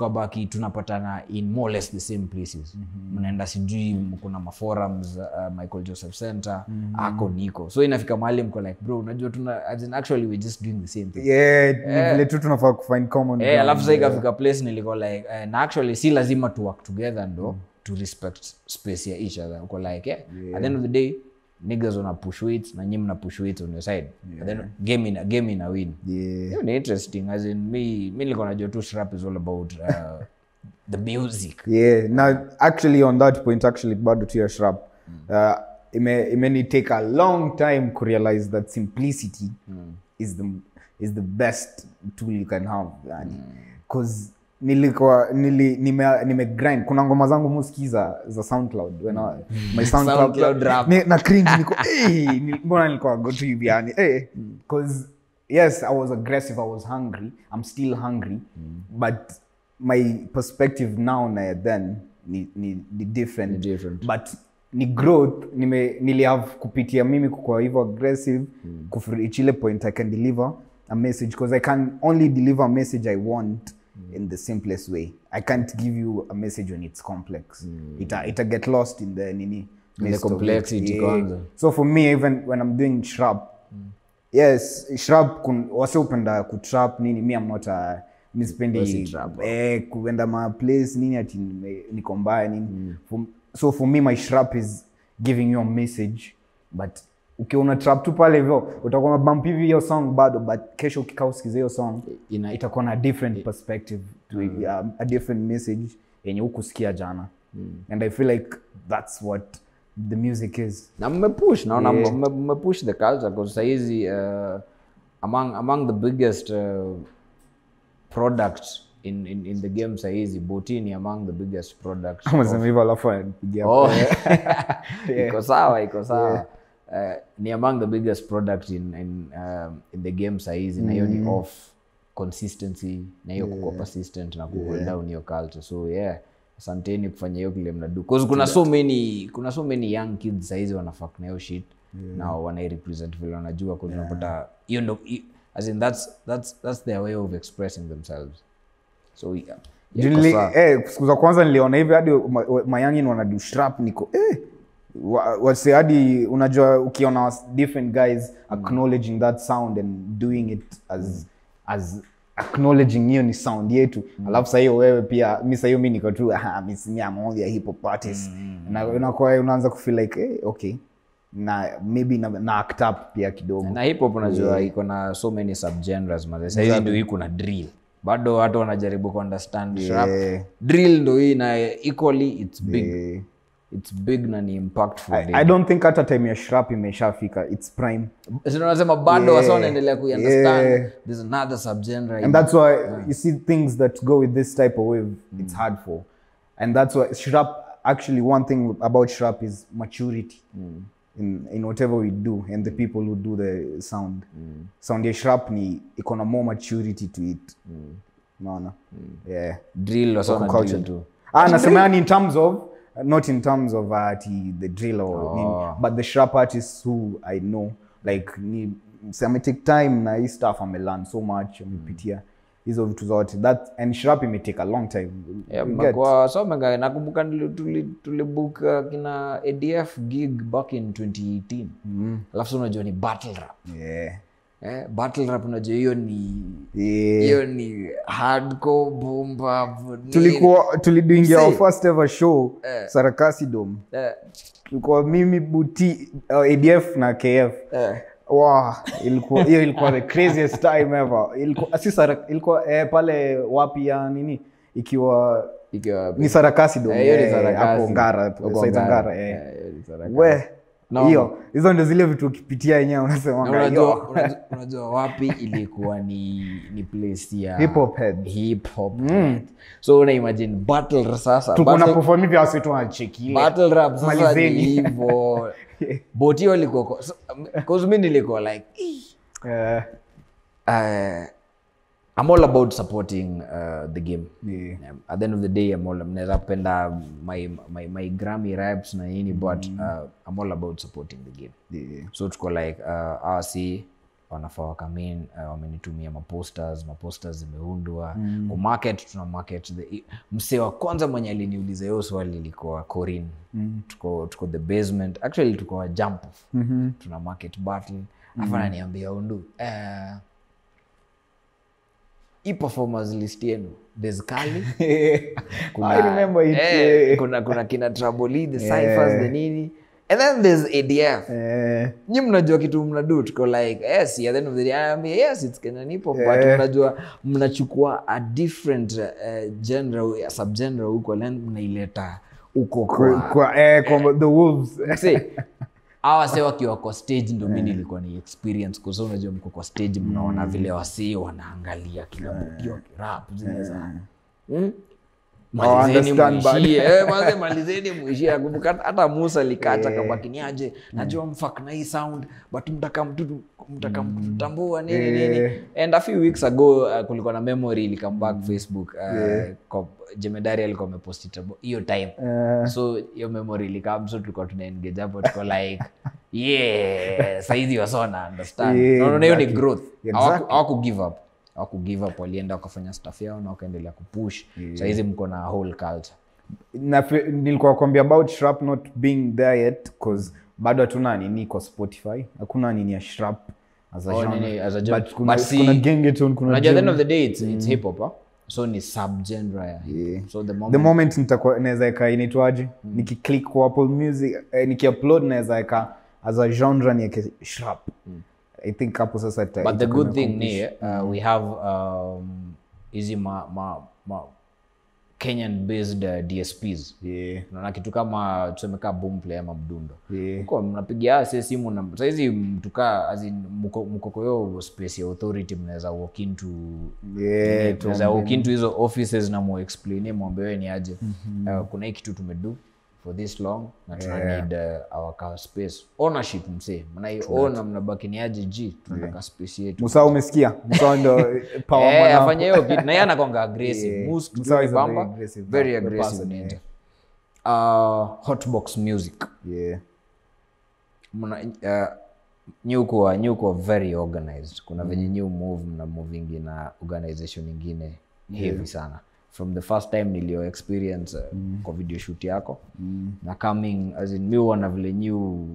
Speaker 2: tukabaki tunapatana in more or less the same places. Mnaenda sijui kuna maforums uh, michael joseph center ako niko. So inafika mahali mko like bro unajua tuna as in actually we just doing the same thing.
Speaker 3: Yeah, yeah. vile tu tunafaa kufind common
Speaker 2: yeah,
Speaker 3: ground.
Speaker 2: alafu sa ikafika place niliko like uh, na actually si lazima to work together ndo to respect space ya each other. Uko like eh, at the end of the day niggas wana push weights na nyi mna push weights on your side. Yeah. then game ina game ina win.
Speaker 3: Yeah.
Speaker 2: hiyo ni interesting as in me mi nilikuwa najua tu shrap is all about uh, the music.
Speaker 3: Yeah na actually on that point actually bado tu ya shrap. Uh, ime, imeni take a long time kurealize that simplicity is the is the best tool you can have yani. Cause nilikuwa nili nime, nime grind. Kuna ngoma zangu musikiza za soundcloud. When I, my soundcloud,
Speaker 2: SoundCloud rap.
Speaker 3: ni, na cringe niko hey, ni- mbona nilikuwa go to hivi yani? Hey, cause yes i was aggressive i was hungry. I'm still hungry. But my perspective now na then ni, ni, ni different.
Speaker 2: Ni different.
Speaker 3: but ni growth nime nilihave kupitia mimi kukua hivyo aggressive mm. kufreach ile point i can deliver a message because i can only deliver a message i want. mm. In the simplest way. I can't give you a message when it's complex. Mm. ita, ita get lost in the nini in the
Speaker 2: complexity yeah.
Speaker 3: so for me even when i'm doing shrap yes shrap kun wase upenda kutrap nini mi am not a mi
Speaker 2: Wasi
Speaker 3: eh, kuenda ma place nini ati niko mbaya nini. For, so for me my shrap is giving you a message but ukiona trap tu pale hivyo utakuwa bump hivi hiyo song bado but kesho ukikaa usikize hiyo song
Speaker 2: Ina-
Speaker 3: itakuwa na different perspective to mm. yeah, a different message yenye hukusikia jana and i feel like that's what the music is
Speaker 2: na mmepush naona
Speaker 3: Yeah.
Speaker 2: mmepush the culture because sahizi uh, among, among the biggest uh, product in, in, in the game sahizi boti ni among the biggest products
Speaker 3: Amesema hivyo alafu anipigia
Speaker 2: Oh. Iko sawa iko sawa Eh, ni among the biggest product in, in, um, in the game sahizi na hiyo ni off consistency na hiyo kukuwa persistent na kuhold down hiyo culture. So yeah asanteni kufanya hiyo kile mnadu bcause kuna so many kuna so many young kids sahizi wanafak na hiyo shit na wanairepresent vile wanajua cause unapata hiyo ndo as in that's, that's, that's their way of expressing themselves. So yeah, yeah,
Speaker 3: eh, siku za kwanza niliona hivi hadi mayangin wanadu shrap niko eh, wase hadi unajua ukiona different guys acknowledging that sound and doing it as, as acknowledging hiyo ni sound yetu. Alafu sahiyo wewe pia mi sahiyo mi niko tu "Ah, mi si- mi am only a hip hop artist. Na unakuwa unaanza kufeel like hey, okay. Na maybe na, na act up pia kidogo.
Speaker 2: Na hip hop unajua iko na so many subgenres maze sahizi ndio hii kuna drill. Bado watu wanajaribu kuunderstand rap.
Speaker 3: Yeah.
Speaker 2: drill ndo hii na equally it's big.
Speaker 3: Eh,
Speaker 2: it's big na ni impactful
Speaker 3: I, I don't think hata time ya shrap imeshafika. Its prime.
Speaker 2: Unasema bado wasa wanaendelea kuunderstand there's another subgenre
Speaker 3: and that's why you see things that go with this type of wave it's hard for. And that's why shrap actually one thing about shrap is maturity in, in whatever we do and the people who do the sound. Sound ya shrap ni iko na more maturity to it. Unaona? Yeah.
Speaker 2: Drill wasa wana drill tu.
Speaker 3: Ah nasema yani in terms of not in terms of uh, the drill or nini, but the shrap artists who i know like ni mse ametake time na hii stuff amelearn so much amepitia hizo vitu zote. That and shrap imetake a long time.
Speaker 2: Yeah, kwa somega nakumbuka tulibuka uh, kina adf gig back in 2018 alafu sa unajua ni battle rap.
Speaker 3: Yeah
Speaker 2: eh, battle rap unajua hiyo ni
Speaker 3: yeah
Speaker 2: hiyo ni hardcore bomba
Speaker 3: tulikuwa tulidoingia our first ever show sarakasi dome
Speaker 2: eh,
Speaker 3: tulikuwa mimi buti uh, adf na kf
Speaker 2: eh.
Speaker 3: Wow, ilikuwa hiyo ilikuwa the craziest time ever. Ilikuwa si sara, ilikuwa eh, pale wapi ya nini ikiwa
Speaker 2: Ikiwa-
Speaker 3: ni sarakasi
Speaker 2: Eh,
Speaker 3: eh, Ngara
Speaker 2: Huko Ngara.
Speaker 3: Ngara eh.
Speaker 2: Eh, Sarakasi.
Speaker 3: We. Hiyo hizo ndio zile vitu ukipitia wenyewe unasema
Speaker 2: unajua, unajua, unajua wapi ilikuwa ni ni place ya
Speaker 3: Hip hop head.
Speaker 2: hip hop head. so una imagine battle sasa
Speaker 3: tuko na perform hivi wasi tu wanacheki ile.
Speaker 2: battle rap sasa ni hivyo. Botio liko cause nilikuwa like
Speaker 3: Eh,
Speaker 2: uh, I'm all about supporting uh, the game
Speaker 3: yeah.
Speaker 2: Um, at the end of the day I'm all mnaweza penda my, my, my grammy raps na nini but uh, I'm all about supporting the game
Speaker 3: Yeah.
Speaker 2: so tuko like uh, RC wanafaa wakamin uh, wamenitumia maposters maposters zimeundwa mm. kumarket tuna market the msee wa kwanza mwenye aliniuliza hiyo swali ilikuwa corin mm. tuko, tuko the basement actually tuko wa jump mm-hmm. tuna market battle afu ananiambia undu uh, hii performance list yenu
Speaker 3: deskali it.
Speaker 2: eh, kuna, kuna kina Traboli, the ciphers the nini and then there's adf
Speaker 3: yeah.
Speaker 2: nyi mnajua kitu mnadu tuko like yes at the end of the day I'm, yes it's kenanipo nipo
Speaker 3: Yeah.
Speaker 2: mnajua mnachukua a different uh, genre subgenre huko then mnaileta uko
Speaker 3: kwa,
Speaker 2: kwa
Speaker 3: kwa, eh, the wolves
Speaker 2: Mse, hawa se wakiwa kwa stage ndo mi nilikuwa ni experience kwa sababu unajua mko kwa stage mnaona vile wasee wanaangalia kila mtu kirap zile za Mm? malizeni
Speaker 3: bad.
Speaker 2: mwishie Eh, maze malizeni mwishie nakumbuka hata musa likacha kabakiniaje najua mfak na hii sound but mtaka mtu mtaka mtutambua nini nini. And a few weeks ago uh, kulikuwa na memory back facebook uh, kwa- jemedari alikuwa ameposti hiyo time. So hiyo memory ilikam so tulikuwa tunaengage hapo tuko like yeah saizi wasona understand?
Speaker 3: Yeah,
Speaker 2: no, no, no, hiyo ni growth.
Speaker 3: Exactly.
Speaker 2: Hawaku- give up. Hawaku give up walienda wakafanya staff yao na wakaendelea kupush. Saizi mko na whole culture.
Speaker 3: Na nilikuwa kwambia about shrap not being there yet cause bado hatuna nini kwa spotify hakuna nini ya shrap as a
Speaker 2: Oh,
Speaker 3: genre.
Speaker 2: nini, as a genre.
Speaker 3: But kuna,
Speaker 2: But see-
Speaker 3: kuna gengeton kuna
Speaker 2: unajua at the end of the day it's, it's hip hop huh? so ni subgenre ya
Speaker 3: Yeah.
Speaker 2: so the
Speaker 3: the
Speaker 2: moment,
Speaker 3: nitakuwa naweza eka inaitwaje nikiclick kwa apple music eh, nikiupload naweza eka as a genre nieke shrap i think hapo sasa ita-
Speaker 2: but the good thing ni uh, we have um, hizi ma, ma, ma kenyan based uh, dsps
Speaker 3: yeah.
Speaker 2: Unaona kitu kama tuseme kaa boomplay ama mdundo.
Speaker 3: Yeah.
Speaker 2: Mko mnapigia se simu na saizi mtukaa as in mko mko kwa space ya authority mnaweza walk into
Speaker 3: yeah
Speaker 2: tunaweza walk into hizo offices na mwambe wewe ni aje. Uh, kuna hii kitu tumedu for this long na tuna need uh, our car space ownership msee. Mnaiona mnabaki ni aje ji tunataka space yetu.
Speaker 3: Musa umesikia? Musa ndo eh, power yeah,
Speaker 2: afanye hiyo kitu na yeye anakonga aggressive.
Speaker 3: Yeah.
Speaker 2: Musk
Speaker 3: Musa is very aggressive
Speaker 2: very
Speaker 3: person,
Speaker 2: ninja
Speaker 3: yeah.
Speaker 2: Uh, hotbox music.
Speaker 3: Yeah.
Speaker 2: Mna uh, nyukuwa nyukuwa very organized. Kuna venye new move mna moving na organization ingine heavy sana from the first time nilio experience uh, kwa video shoot yako. Na coming as in mi vile new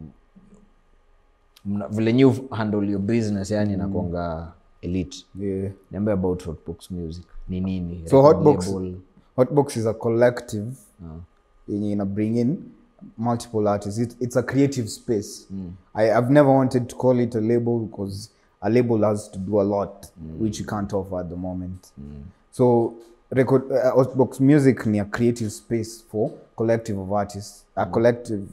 Speaker 2: mna- vile new handle your business yani inakwanga elite.
Speaker 3: Yeah.
Speaker 2: Niambe about hotbox music. Ni nini?
Speaker 3: So Hotbox- hotbox is a collective yenye ina bring in multiple artists. It, it's a creative space. I, i've never wanted to call it a label because a label has to do a lot which you can't offer at the moment. So record uh, hotbox music ni a creative space for collective of artists a collective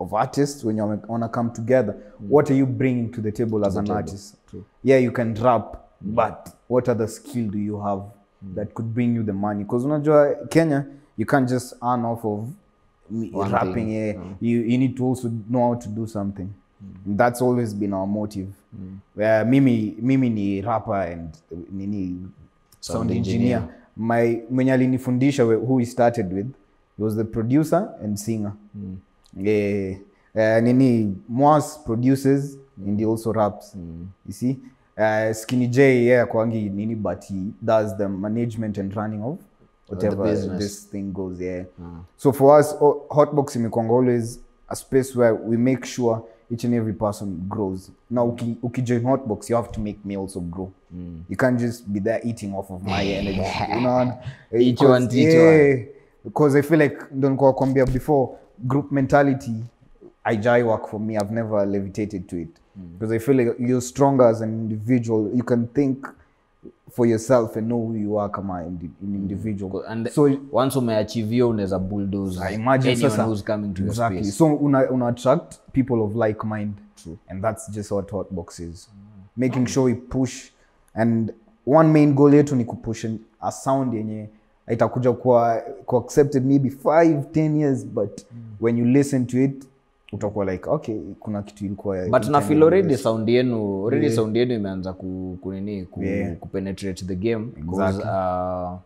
Speaker 3: of artists when you wanna come together. What are you bringing to the table as an artist? Yeah you can rap but what other skill do you have that could bring you the money? Because unajua kenya you can't just earn off of
Speaker 2: One
Speaker 3: rapping
Speaker 2: thing.
Speaker 3: yeah. you, you need to also know how to do something. That's always been our motive. Where mimi mimi ni rapper and nini sound, engineer. My mwenye alinifundisha who he started with he was the producer and singer. Yeah. uh, nini Mwas produces and he also raps. You see? Uh, skinny j yeah kwangi nini but he does the management and running of whatever
Speaker 2: business.
Speaker 3: this thing goes yeah. So for us oh, hotbox imekwanga always a space where we make sure each and every person grows. Now uki, ukijoin hotbox you have to make me also grow. You can't just be there eating off of my energy. You know
Speaker 2: Each
Speaker 3: Because-
Speaker 2: one, each
Speaker 3: yeah, because i feel like ndo nikuwa kwambia before group mentality haijai work for me. I've never levitated to it. Because i feel like you're stronger as an individual. You can think for yourself and know who you are kama indi- an individual.
Speaker 2: And
Speaker 3: so
Speaker 2: once umeachieve hiyo unaweza bulldoze
Speaker 3: I imagine sasa
Speaker 2: who's coming to
Speaker 3: exactly.
Speaker 2: your space.
Speaker 3: So una, una attract people of like mind. And that's just what hotbox is. Making sure we push and one main goal yetu ni kupush a sound yenye itakuja kuwa, kuwa accepted maybe 5 10 years but when you listen to it utakuwa like okay kuna kitu ilikuwa
Speaker 2: but na feel already sound yenu already sound yenu imeanza ku, kunini ku,
Speaker 3: Yeah.
Speaker 2: kupenetrate the game. Because uh,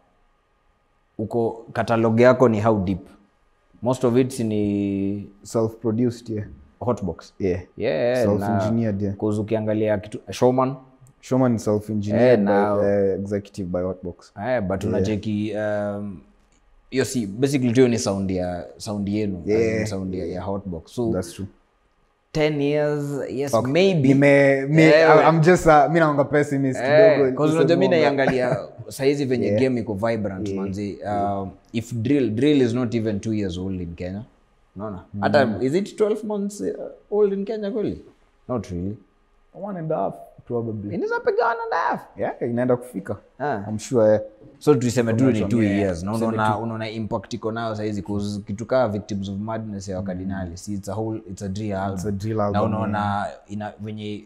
Speaker 2: uko catalog yako ni how deep? Most of it ni
Speaker 3: self-produced yeah.
Speaker 2: hotbox?
Speaker 3: Yeah.
Speaker 2: Yeah
Speaker 3: Self-engineered, yeah.
Speaker 2: cause ukiangalia kitu showman?
Speaker 3: Showman self-engineered
Speaker 2: yeah,
Speaker 3: by, uh, executive by hotbox.
Speaker 2: Eh, but unacheki um, hiyo si basically tuyo ni saundi ya saundi yenu
Speaker 3: Yeah.
Speaker 2: saundi ya, ya hotbox. So
Speaker 3: that's true.
Speaker 2: 10 years yes maybe.
Speaker 3: Nime, mi,
Speaker 2: yeah.
Speaker 3: I'm just uh, mi naonga pessimist kidogo
Speaker 2: Cause unajua mi naiangalia saizi venye game iko vibrant manzi. Um, if drill drill is not even 2 years old in kenya. Unaona? Hata is it 12 months uh, old in kenya kweli? Not really
Speaker 3: one and a half. Probably.
Speaker 2: Inaweza piga one and a half.
Speaker 3: Yeah inaenda kufika.
Speaker 2: Ah.
Speaker 3: i'm sure yeah.
Speaker 2: so tuiseme tu ni
Speaker 3: 2
Speaker 2: years. Na unaona unaona impact iko nayo saizi cause kitu kama victims of madness ya wakardinali si it's a whole it's a drill album,
Speaker 3: a drill
Speaker 2: na
Speaker 3: album,
Speaker 2: unaona ina venye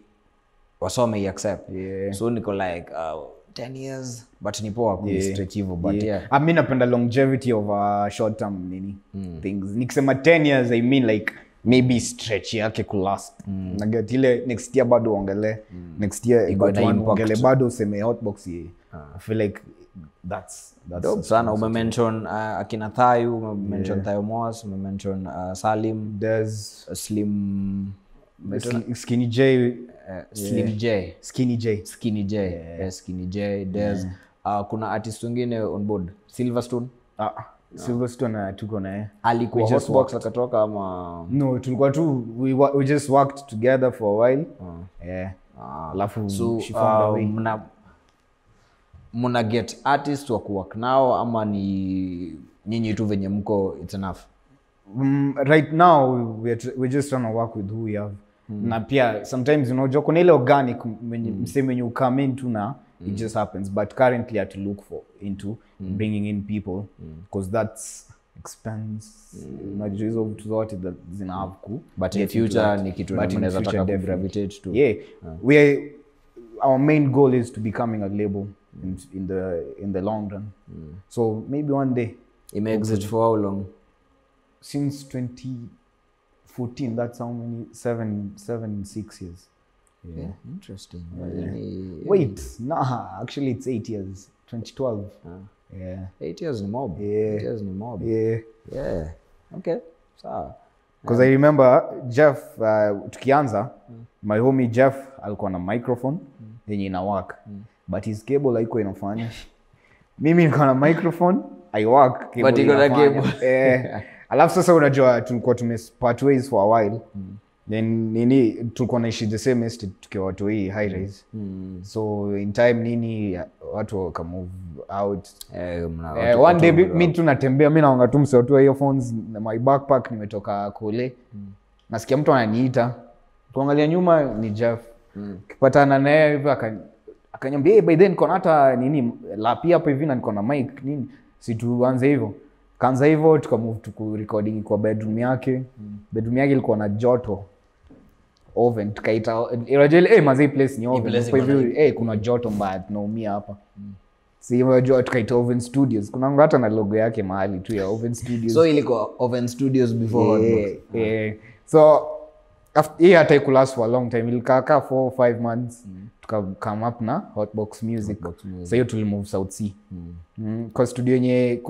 Speaker 2: wasome accept.
Speaker 3: Yeah.
Speaker 2: so niko like uh, 10 years. But ni poa kuistretch hivyo but yeah,
Speaker 3: i mean napenda longevity of uh, short term nini things. Nikisema 10 years i mean like maybe stretch yake kulast mm. naget ile next year bado uongele. Next year bado useme hotbox ye. I feel like that's that's
Speaker 2: dope sana. umemention uh, akina thayu umemention yeah. thayomos umemention uh, salim
Speaker 3: there's
Speaker 2: slim
Speaker 3: Sk- skinny j.
Speaker 2: Uh, slim j.
Speaker 3: Skinny j.
Speaker 2: Skinny j. Yes, skinny j there's uh, kuna artist wengine on board. Silverstone?
Speaker 3: Ah, silverstone uh, tuko naye.
Speaker 2: Alikuwa hotbox akatoka ama?
Speaker 3: No tulikuwa tu we, we just worked together for a while. Yeah. Alafu
Speaker 2: so
Speaker 3: she found a
Speaker 2: uh,
Speaker 3: way.
Speaker 2: mna mna get artist wa kuwork nao ama ni nyinyi tu venye mko it's enough?
Speaker 3: Mm, right now we're, we're just trying to work with who we have. Na pia sometimes unajua kuna ile organic msee mwenye ukame tu na it just happens. But currently hatu look for into Mm. bringing in people mm. because that's expense. Mm. Hizo vitu zote that zina have ku
Speaker 2: but in future
Speaker 3: that.
Speaker 2: ni kitu
Speaker 3: But in
Speaker 2: mnaweza
Speaker 3: future,
Speaker 2: taka
Speaker 3: definitely.
Speaker 2: kugravitate to
Speaker 3: yeah. Ah. We are, our main goal is to becoming a label in, in the in the long run. So maybe one day.
Speaker 2: Imeexit for how long?
Speaker 3: Since 2014 that's how many seven seven six years.
Speaker 2: Yeah. interesting. Ni-
Speaker 3: wait nah actually it's eight years. 2012 yeah.
Speaker 2: Eight years ni mob.
Speaker 3: Yeah.
Speaker 2: eight years ni mob.
Speaker 3: Yeah.
Speaker 2: Yeah. Okay. Sawa.
Speaker 3: Because i remember jeff uh, tukianza my homie jeff alikuwa na microphone yenye ina work. But his cable haikuwa inafanya. Mimi niko na microphone i work cable
Speaker 2: But iko na cable.
Speaker 3: eh, alafu sasa unajua tulikuwa tumepart ways for a while then nini tulikuwa naishi the same estate tukiwa watu hii high rise. So in time nini watu wakamove out.
Speaker 2: Eh, mna-
Speaker 3: Eh, one day mi- mi tu natembea mi naonga tu mseotua earphones na my backpack nimetoka kule. Nasikia mtu ananiita. Tuangalia nyuma ni jeff. Kipatana naye hivyo aka- akaniambia hey, by then niko hata nini lapi hapo hivi na niko na mic nini. Situanze hivyo. Kaanza hivyo tukamove tuku recording kwa bedroom yake. Bedroom yake ilikuwa na joto oven tukaita unajua ile eh mazee place ni oven kwa hivyo eh kuna joto mbaya tunaumia hapa. Si unajua tukaita oven studios. Kuna hata na logo yake mahali tu ya oven studios.
Speaker 2: So ilikuwa oven studios before yeah,
Speaker 3: yeah, yeah. so hii hata ikulast for a long time. Ilikaa kaa four or five months. Tuka come up na hotbox music.
Speaker 2: Hotbox
Speaker 3: so tulimove south sea. Mm. kwa studio yenye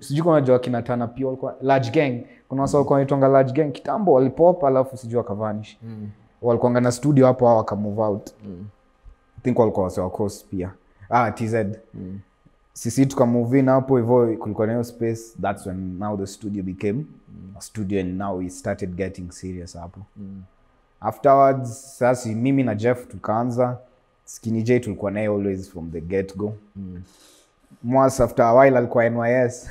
Speaker 3: sijui kama unajua kina tana pia walikuwa large gang. Kuna wasa walikuwa wanaitwanga large gang kitambo walipop alafu sijui wakavanish. Mm. Walikuanga na studio hapo a wakamove out. Mm. think walikuwa wase coast pia. Ah tz mm. sisi tukamove in hapo hivo kulikuwa nayo space that's when now the studio became a studio and now we started getting serious hapo. Afterwards sasi mimi na jeff tukaanza. Skinny j tulikuwa naye always from the get go mwas after a while alikuwa nys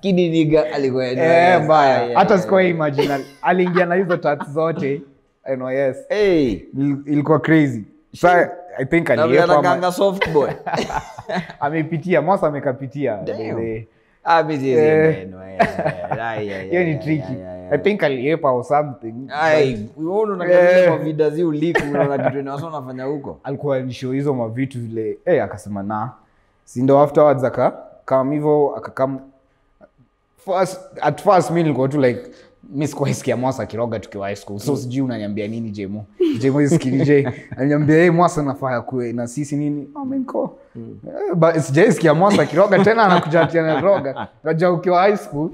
Speaker 2: Skinny nigga alikuwa
Speaker 3: Eh, mbaya.
Speaker 2: Ah,
Speaker 3: hata sikuwa imagine. Aliingia na hizo tats zote.
Speaker 2: Hey,
Speaker 3: ilikuwa crazy. I think
Speaker 2: mnakanga soft boy.
Speaker 3: amepitia Mosa amekapitia
Speaker 2: Ah,
Speaker 3: Eh. hiyo ni tricky. i think aliepa or something. Eh.
Speaker 2: huko?
Speaker 3: Alikuwa nisho hizo mavitu vile hey, akasema na sindo afterwards aka kam hivo akakam first, at first mi nilikuwa tu like mi sikuwaisikia mwasa akiroga tukiwa high school. So sijui unaniambia nini jemo jemo iskini j ananiambia hey, mwasa nafaa kuwe na sisi nini? Oh, niko. Eh, sijaisikia mwasa akiroga tena anakuja ati anaroga najua ukiwa high school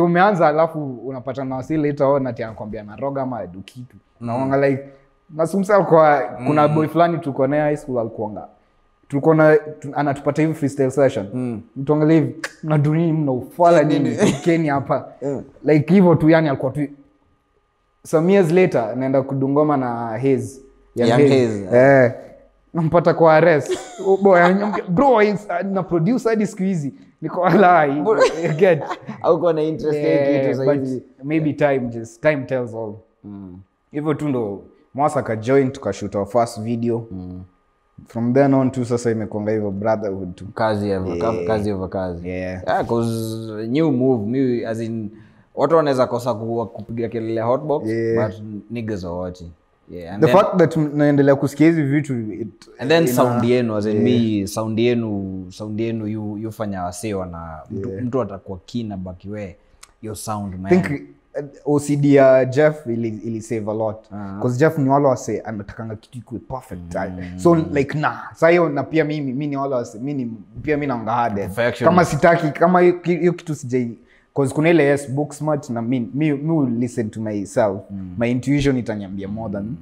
Speaker 3: umeanza alafu unapata na wasi later on ati anakwambia naroga ama adu kitu. Unaonga like nasumsa kwa kuna boy fulani tulikuwa naye high school alikuanga tulikuwa na anatupata hivi freestyle session. Mm. hivi dunia mna ufala nini? Keni hapa. Like hivyo tu yani alikuwa tu some years later naenda kudungoma na Haze Young
Speaker 2: Young
Speaker 3: Haze.
Speaker 2: Haze,
Speaker 3: eh. Nampata kwa arrest. Oh boy bro is- na producer hadi siku hizi. Niko alai get
Speaker 2: aukuwa na interest
Speaker 3: Yeah,
Speaker 2: kitu
Speaker 3: but
Speaker 2: sahizi
Speaker 3: maybe time just time tells all. Hivyo tu ndo mwasa kajoin tukashoot our first video from then on tu sasa imekwanga hivyo brotherhood tu.
Speaker 2: Kazi ya kazi over kazi
Speaker 3: Yeah.
Speaker 2: yeah, 'cause new move new, as in watu wanaweza kosa kupiga kelele hotbox
Speaker 3: Yeah.
Speaker 2: but niggas are watching. Yeah and
Speaker 3: the
Speaker 2: then,
Speaker 3: fact that naendelea kusikia hizi vitu it,
Speaker 2: and then
Speaker 3: ina-
Speaker 2: sound yenu as in mi sound yenu sound yenu yu- yufanya wasee wana mtu, mtu atakuwa kina bakiwe your sound man.
Speaker 3: think OCD ya Jeff ili, ili save a lot. Because Jeff ni wale wase anatakanga kitu ikuwe perfect so like na sa hiyo na pia mimi mi ni wale wase mi pia mi
Speaker 2: naongahade
Speaker 3: kama sitaki kama hiyo kitu sijai cause kuna ile yes book smart na mi mi, mi listen to myself. My intuition itanyambia more than.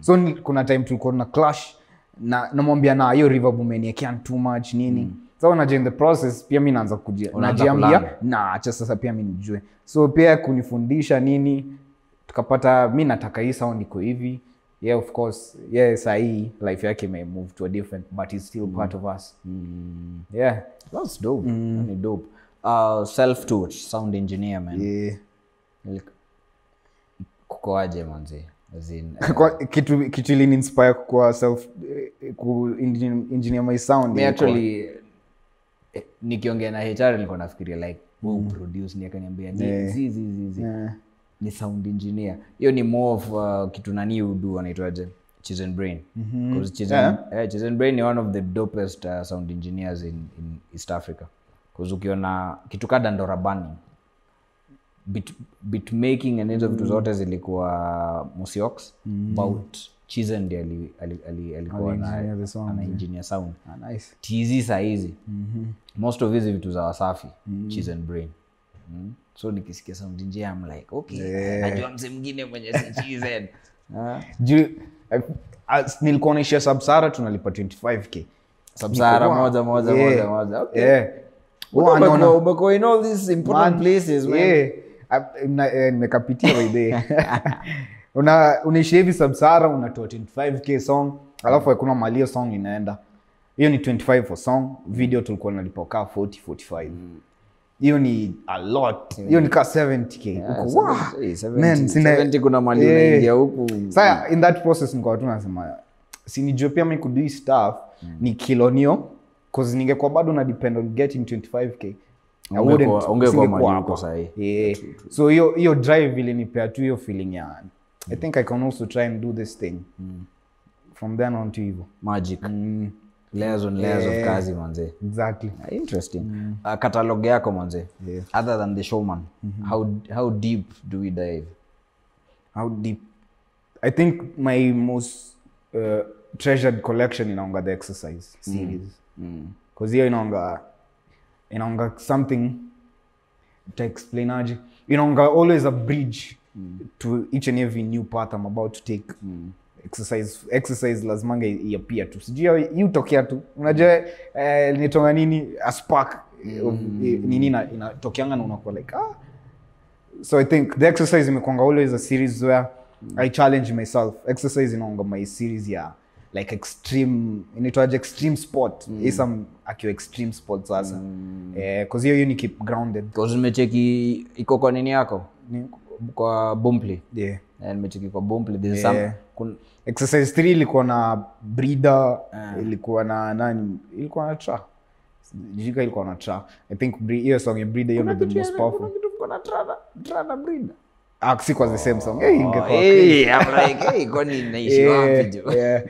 Speaker 3: So ni, kuna time tulikuwa na clash na namwambia na hiyo river umeniekea too much nini so naja in the process pia mi naanza najiambia na acha sasa pia mi nijue so pia kunifundisha nini tukapata mi nataka hii sound iko hivi yeah of course yeah sahii life yake may move to a different but it's still part of us. Yeah.
Speaker 2: That's dope. Ni dope. Uh, self taught sound engineer man.
Speaker 3: Yeah.
Speaker 2: Like, kukoaje manzi
Speaker 3: Kwa- kitu kitu ilini inspire kwa self ku engineer engineer my sound
Speaker 2: actually eh, nikiongea na hr nilikuwa nafikiria like mm. produce ni akaniambia ni
Speaker 3: Yeah.
Speaker 2: zi zi zi zi.
Speaker 3: Yeah.
Speaker 2: ni sound engineer. Hiyo ni more of uh, kitu nani udu anaitwaje Chizen brain. Because Chizen,
Speaker 3: Yeah.
Speaker 2: eh, Chizen brain ni one of the dopest uh, sound engineers in, in east africa. Cause ukiona kitu ka dandorabani bit, bit making and hizo vitu zote zilikuwa musiox but Chizen ndiye ali- ali- ali- alikuwa
Speaker 3: sound, yeah. Ah, nice.
Speaker 2: sahizi most of hizi vitu za wasafi cheese and brain mm. so nikisikia sound nje am like okay najua mse mwingine mwenye si cheese Ah.
Speaker 3: Juu, eh, nilikuwa naishia sabsara tunalipa 25k
Speaker 2: Sabsara moja moja
Speaker 3: Yeah.
Speaker 2: moja moja okay
Speaker 3: Yeah.
Speaker 2: Umekuwa- in all these important
Speaker 3: Man,
Speaker 2: places man
Speaker 3: yeah. Ah, eh, nimekapitia by the. una unaishi hivi sabsara unatoa 25k song alafu hakuna malio song inaenda hiyo ni 25 for song video tulikuwa nalipokaa 40 45 hiyo ni a lot hiyo ni ka 70k
Speaker 2: Yeah,
Speaker 3: Uko, wow.
Speaker 2: 70, eh, 70,
Speaker 3: Man, sina-
Speaker 2: 70 kuna mali unaingia huku
Speaker 3: Sasa in that process nikawa tu nasema sinijue pia mi kudui stuff ni kilonio cause ningekuwa bado na depend on getting 25k
Speaker 2: Ungekuwa-
Speaker 3: wouldn't-
Speaker 2: ungekuwa
Speaker 3: singekuwa
Speaker 2: mahali
Speaker 3: hapa.
Speaker 2: uko sahi.
Speaker 3: Yeah. so hiyo hiyo drive ilinipea tu hiyo feeling ya i think i can also try and do this thing from then on to hivyo
Speaker 2: magic. Layers on layers of kazi manze.
Speaker 3: exactly.
Speaker 2: Interesting. Mm. uh, catalog yako manze.
Speaker 3: Yeah.
Speaker 2: other than the showman how, how deep do we dive?
Speaker 3: How deep? I think my most uh, treasured collection inaonga the exercise series. Because hiyo inaonga inaonga something taexplainaje inaonga always a bridge to each and every new path i'm about to take. Exercise exercise lazimanga iapia tu. Sijui hii utokea tu. Unajua eh, nitonga nini? A spark mm. eh, nini inatokeanga na unakuwa like ah. So i think the exercise imekwanga always a series where i challenge myself. Exercise inaonga my series ya like extreme inaitwaje? Extreme sport. Mm. isam akiwa extreme sport sasa. Mm. eh, cause hiyo hiyo ni keep grounded.
Speaker 2: Nimecheki iko kwa nini yako?
Speaker 3: Ni-
Speaker 2: kwa bumply
Speaker 3: yeah.
Speaker 2: Eh, nimecheki kwa bumply there's
Speaker 3: Yeah.
Speaker 2: some kun,
Speaker 3: exercise 3 ilikuwa na breeder ilikuwa na nani? Ilikuwa na tra. Jika ilikuwa na tra. I think hiyo song ya Brida hiyo ndio the most powerful. ah si kwa the same song. Hey, ingekuwa
Speaker 2: Hey, I'm like, hey, kwani naishi wapi jo?
Speaker 3: yeah.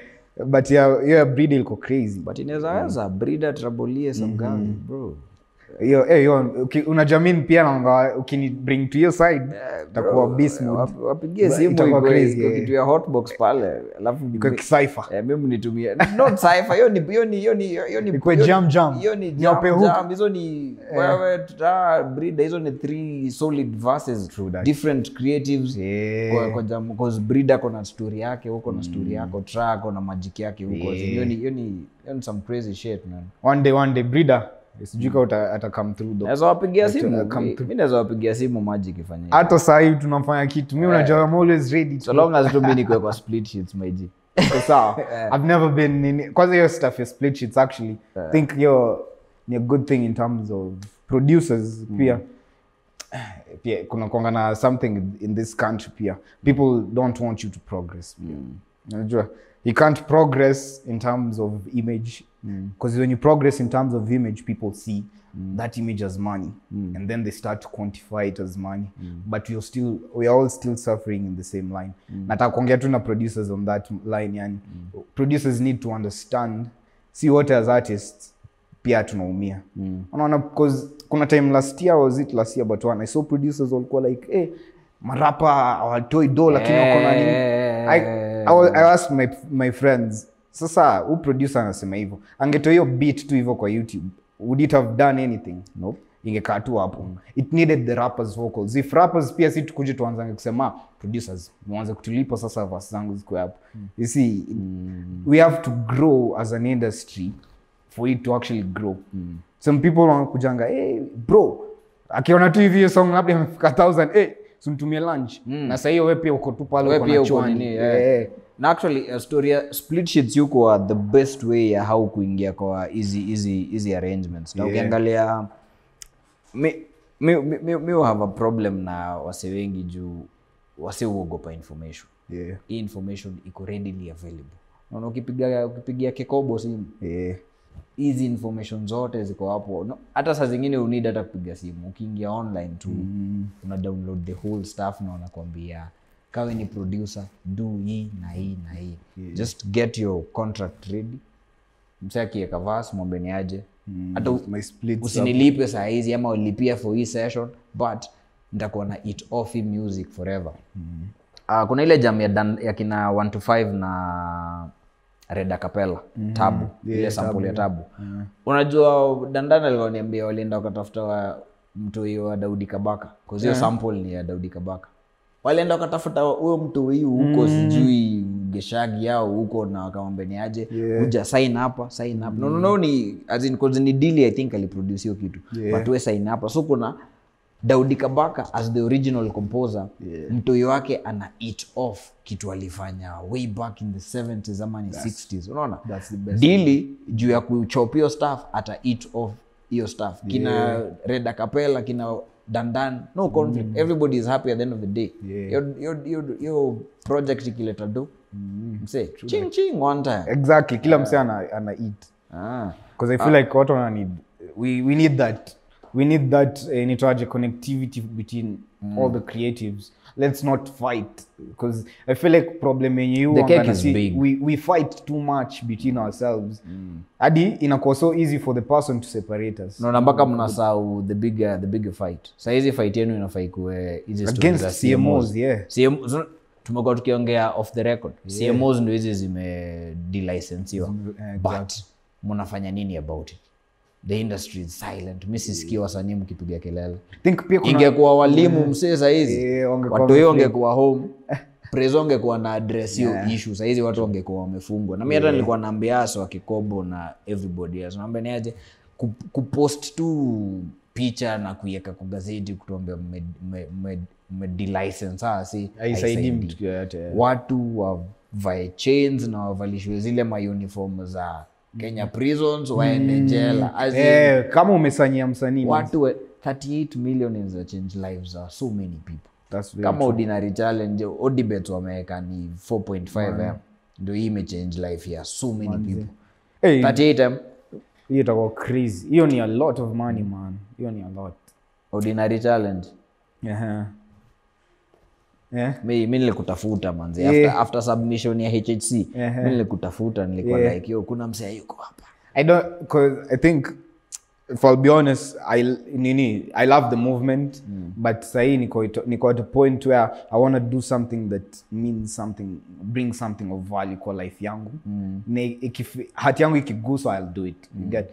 Speaker 3: but yeah, ya breeder ilikuwa crazy.
Speaker 2: But inaweza weza breeder trabolie some guy bro
Speaker 3: hiyo eh, hiyo unajamini pia naonga ukini bring to your side itakuwa beast mode
Speaker 2: wapigie simu
Speaker 3: itakuwa crazy, yeah.
Speaker 2: kitu ya hotbox pale alafu
Speaker 3: iko
Speaker 2: Eh, mimi nitumie not cipher hiyo ni hiyo ni hiyo ni hiyo ni
Speaker 3: jam jam.
Speaker 2: hiyo ni jam jam. Hizo ni wewe tuta breed hizo ni three solid verses.
Speaker 3: True that.
Speaker 2: different creatives.
Speaker 3: Yeah.
Speaker 2: kwa kwa jam cause breeder kuna story yake huko na story yako track na magic yake huko. Hiyo ni hiyo ni some crazy shit man.
Speaker 3: One day one day breeder sijui kama uta- ata come through
Speaker 2: naweza wapigia simu. naweza wapigia magic ifanye
Speaker 3: hata saa tunafanya kitu. Mi unajua I'm always ready
Speaker 2: so long as tu mi nikuwe kwa split sheets my G.
Speaker 3: Iko sawa. I've never been in kwanza hiyo stuff ya split sheets actually yeah. think hiyo ni a good thing in terms of producers pia. Pia kuna kuanga na something in this country pia. People don't want you to progress pia. Unajua you can't progress in terms of image. Because when you progress in terms of image people see that image as money and then they start to quantify it as money. But you're still we're all still suffering in the same line. Nataka kuongea tu na producers on that line yani producers need to understand see what as artists pia tunaumia. Unaona because kuna time last year was it last year but one i saw producers walikuwa like hey, marapa hawatoi do lakini wako na nini I, was- I asked my, my friends sasa hu producer anasema hivyo? Angetoa hiyo beat tu hivyo kwa youtube would it have done anything?
Speaker 2: Nope.
Speaker 3: ingekaa tu hapo. It needed the rappers vocals. If rappers pia si tukuje tuanzange kusema producers mwanze kutulipa sasa vas zangu ziko hapo. You see we have to grow as an industry for it to actually grow. Some people wanakujanga hey, bro akiona tu hivi hiyo song labda imefika thousand hey, sunitumie lunch na sahii we pia uko tu pale uko na chwani.
Speaker 2: nini, na actually uh, story ya split sheets yuko the best way ya how kuingia kwa hizi hizi hizi arrangements na
Speaker 3: Yeah.
Speaker 2: ukiangalia mi mi, mi, mi, mi have a problem na wase wengi juu wase uogopa information
Speaker 3: Yeah.
Speaker 2: hii information iko readily available Unaona ukipiga ukipigia kekobo simu
Speaker 3: yeah.
Speaker 2: Hizi information zote ziko hapo no, hata saa zingine unid hata kupiga simu ukiingia online tu mm. una download the whole stuff na wanakwambia kawe ni producer do hii na hii na hii yeah. just get your contract ready msee akieka vas mwambeni aje hata
Speaker 3: mm.
Speaker 2: usinilipe saa hizi ama ulipia for hii session but nitakuwa na it off music forever mm. uh, kuna ile jam ya, dan, ya kina 1 to 5 na reda Kapela mm. tabu. Ile sampuli ya tabu. unajua Dandana alioniambia walienda wakatafuta wa mtoi wa daudi kabaka. Kause hiyo sample ni ya daudi kabaka. Walienda wakatafuta huyo mtoi huko sijui geshagi yao huko na wakamwambeni aje? Kuja sign hapa sign hapa no, no, no, ni as in, ni dili i think aliproduce hiyo kitu.
Speaker 3: Yeah.
Speaker 2: watuwe we sign hapa so kuna daudi kabaka as the original composer yeah. mtoi wake ana it off kitu alifanya way back in the 70s ama ni 60s unaona? dili juu ya kuchop hiyo staff ata it off hiyo staff kina reda kapela kina dandan no conflict. Everybody is happy at the end of the day.
Speaker 3: Yeah.
Speaker 2: Hiyo- hiyo project ikileta do. Mse ching ching one time.
Speaker 3: Exactly. Kila mse ana, ana eat.
Speaker 2: Ah.
Speaker 3: because i feel like watu wana need we, we need that we need that uh, nitoaje connectivity between all the creatives. Let's not fight because i feel like problem yenye we, we fight too much between ourselves. Hadi inakuwa so easy for the person to separate us.
Speaker 2: Naona mpaka mnasau the bigger, the bigger fight. Sahizi fight yenu inafai kuwe hizi
Speaker 3: against
Speaker 2: za
Speaker 3: cmos yeah.
Speaker 2: CM so, tumekuwa tukiongea off the record. Cmos ndo hizi zime
Speaker 3: delicensiwa. Exactly.
Speaker 2: but mnafanya nini about it the industry is silent. Mi sisikia wasanii mkipiga kelele.
Speaker 3: Think pia kuna
Speaker 2: ingekuwa walimu msee sahizi
Speaker 3: yeah, wangekuwa
Speaker 2: watu hiyo
Speaker 3: wameflip.
Speaker 2: wangekuwa home preso wangekuwa na adres hiyo issue sahizi watu wangekuwa wamefungwa. Nami hata yeah. nilikuwa naambia aso akikobo na everybody else naambia niaje kupost tu picha na kuiweka kwa gazeti kutuambia mmedelicense ah,
Speaker 3: mtu yoyote.
Speaker 2: Watu wavae chains na wavalishwe zile mauniform za kenya prisons waende jela. As in,
Speaker 3: eh, kama umesanyia msanii
Speaker 2: watu we- 38 million a change lives are so many people.
Speaker 3: That's
Speaker 2: kama ordinary challenge odibet wameweka ni 4.5 m. Ndio hii imechange life ya so many people.
Speaker 3: Hey,
Speaker 2: 38 m.
Speaker 3: hiyo itakuwa crazy. Hiyo ni a lot of money man. Hiyo ni a lot.
Speaker 2: Ordinary challenge.
Speaker 3: Yeah. Yeah.
Speaker 2: mi nilikutafuta manzi
Speaker 3: Yeah.
Speaker 2: after, after submission ya hhc
Speaker 3: Ehe.
Speaker 2: mi nilikutafuta nilikuwa
Speaker 3: Yeah.
Speaker 2: like yo kuna msee yuko hapa
Speaker 3: I don't cause I think for be honest, I nini I love the movement, but sahii niko niko at a point where I want to do something that means something, bring something of value kwa life yangu. Ikif, hati yangu ikiguswa, I'll do it. You get?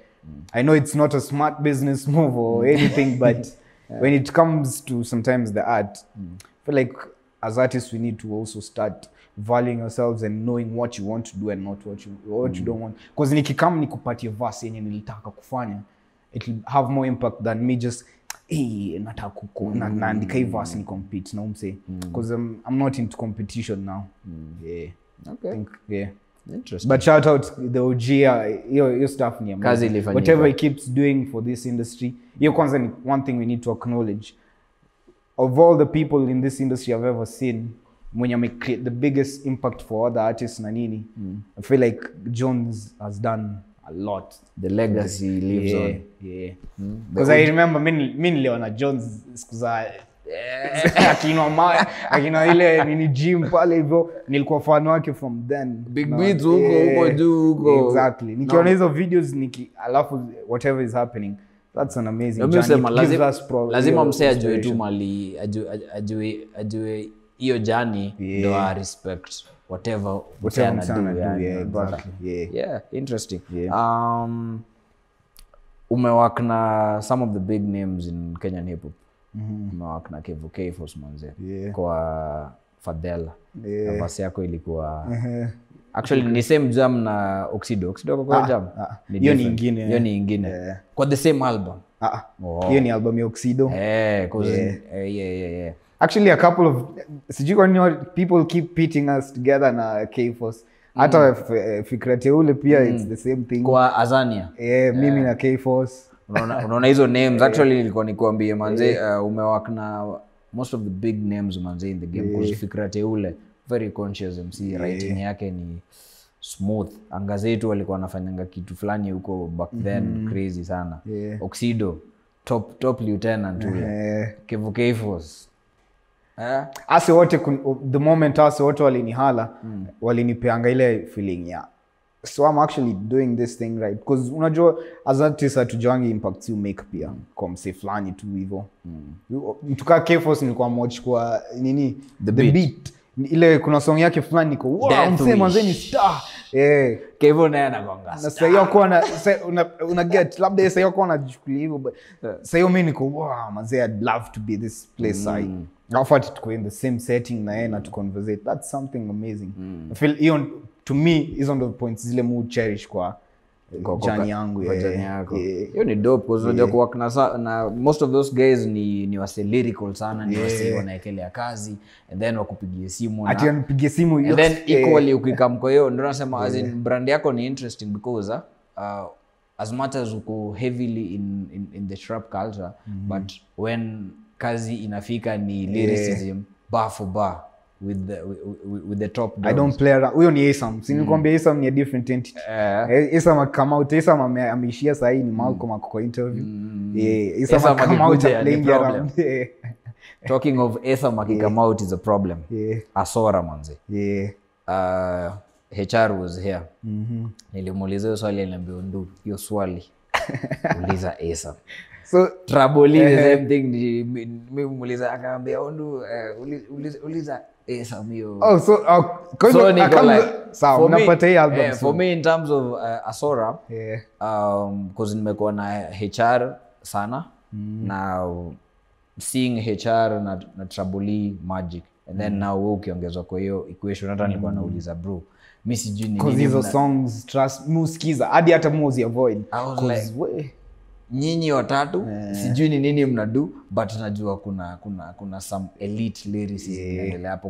Speaker 3: I know it's not a smart business move or anything, but when it comes to sometimes the art, mm. feel like as artists we need to also start valuing ourselves and knowing what you want to do and not what you what you don't want. Because nikikam nikupatie vas yenye nilitaka kufanya it will have more impact than me just hey, nataka na, naandika hii vas ni compete na umse because I'm, I'm not into competition now. Yeah.
Speaker 2: Okay.
Speaker 3: Think yeah. But shout out the OG uh, hiyo hiyo stuff ni whatever he keeps doing for this industry hiyo kwanza ni one thing we need to acknowledge of all the people in this industry I've ever seen mwenye ame create the biggest impact for other artists na nini I feel like Jones has done a lot.
Speaker 2: The legacy lives
Speaker 3: yeah,
Speaker 2: on.
Speaker 3: yeah. Because I remember mi nili- mi niliona Jones siku za akinwa ma akinwa ile nini gym pale hivyo nilikuwa fan wake from then.
Speaker 2: Big beats huko, huko juu, huko.
Speaker 3: exactly. Nikiona hizo videos niki alafu whatever is happening that's an amazing journey. Sema,
Speaker 2: lazima,
Speaker 3: us pro-
Speaker 2: lazima msee ajue tu mali ajue hiyo jani
Speaker 3: Yeah.
Speaker 2: ndo a respect whatever msee
Speaker 3: Whatever
Speaker 2: anadu,
Speaker 3: yeah, exactly. Yeah.
Speaker 2: yeah interesting
Speaker 3: Yeah.
Speaker 2: um umewak na some of the big names in kenyan hip hop umewak na kevo force manze
Speaker 3: Yeah.
Speaker 2: kwa fadhela
Speaker 3: Yeah.
Speaker 2: nafasi yako ilikuwa actually ni same jam na oxido. Oxido kwa
Speaker 3: Ah,
Speaker 2: jam.
Speaker 3: ah.
Speaker 2: Ni
Speaker 3: Hiyo ingine,
Speaker 2: hiyo ni ingine.
Speaker 3: Yeah.
Speaker 2: kwa the same album.
Speaker 3: Ah, ah.
Speaker 2: Oh.
Speaker 3: ni album ya Oxido.
Speaker 2: Eh, 'cause-
Speaker 3: Yeah.
Speaker 2: Yeah, yeah, yeah, yeah.
Speaker 3: actually a couple of sijui kwa nini people keep pitting us together na kforce. Hata mm. fikra teule pia it's the same thing.
Speaker 2: Kwa azania.
Speaker 3: Yeah, mimi na kforce.
Speaker 2: Unaona unaona hizo names. Actually nilikuwa nikuambie manze uh, umewak na most of the big names manze in the game yeah. fikra teule very conscious mc writing yake ni smooth. Anga zetu walikuwa wanafanyanga kitu fulani huko back then crazy sana.
Speaker 3: Yeah.
Speaker 2: oxido top, top lieutenant ule kevo kfos eh?
Speaker 3: wote the moment asi wote walinihala walinipeanga ile feeling ya so i'm actually doing this thing right. Because unajua as artist hatujuangi impact you make pia. Kwa mse fulani tu hivo mtukaa kfos nilikuwa mochukua nini? The,
Speaker 2: beat.
Speaker 3: beat ile kuna song yake fulani niko wow, mse star.
Speaker 2: Kevo naye anagonga
Speaker 3: na sahio kuwa na una, una get labda sahio kuwa najukulia hivyo but sahio mi niko wow i'd love to be this place i alafu ati in the same setting na yeye na tuconversate that's something amazing. I feel hiyo to me hizo ndo points zile mu cherish kwa
Speaker 2: Kwa- kwa-
Speaker 3: jani yangu yeah.
Speaker 2: yako.
Speaker 3: Yeah.
Speaker 2: hiyo ni dope unajua kuwork na, na most of those guys ni, ni wase lyrical sana ni wase wanaekelea kazi and then wakupigie simu
Speaker 3: ati anipigie simu
Speaker 2: and then
Speaker 3: eh,
Speaker 2: equally ukikam kwa hiyo ndio nasema as in brand yako ni interesting because uh, as much as uko heavily in, in, in the trap culture but when kazi inafika ni lyricism bar for bar with the, with, the top
Speaker 3: I
Speaker 2: dogs.
Speaker 3: don't play around. Huyo ni Asam. Si nilikwambia Asam ni a different entity.
Speaker 2: Eh.
Speaker 3: Eh, Asam akama out. Asam ame- ameishia sahii ni Malcolm ako kwa interview. Yeah, Asam
Speaker 2: Asam
Speaker 3: out playing around. Yeah.
Speaker 2: talking of Etham akikama out is a problem
Speaker 3: Yeah.
Speaker 2: asora manzi
Speaker 3: Yeah.
Speaker 2: uh, hr was here nilimuuliza hiyo swali aliambia ndu hiyo swali uliza Etham
Speaker 3: So
Speaker 2: Traboli the same thing ni- mi- mi muuliza akaambia ondu uh, uli- uliza- uliza Etham
Speaker 3: oh so uh, kwa
Speaker 2: so
Speaker 3: hivyo
Speaker 2: niko
Speaker 3: akam-
Speaker 2: like
Speaker 3: sawa unapata hii album
Speaker 2: eh, for me in terms of uh, asora
Speaker 3: Yeah.
Speaker 2: um, cause nimekuwa na hr sana. Na seeing hr na, na Trabuli magic. And then now we ukiongezwa kwa hiyo equation hata nilikuwa nauliza bro mi sijui ni
Speaker 3: hizo songs trust muskiza hadi hata muzi avoid. 'Cause we-
Speaker 2: nyinyi watatu sijui ni nini mnadu but najua kuna kuna kuna some elite lyrics zinaendelea hapo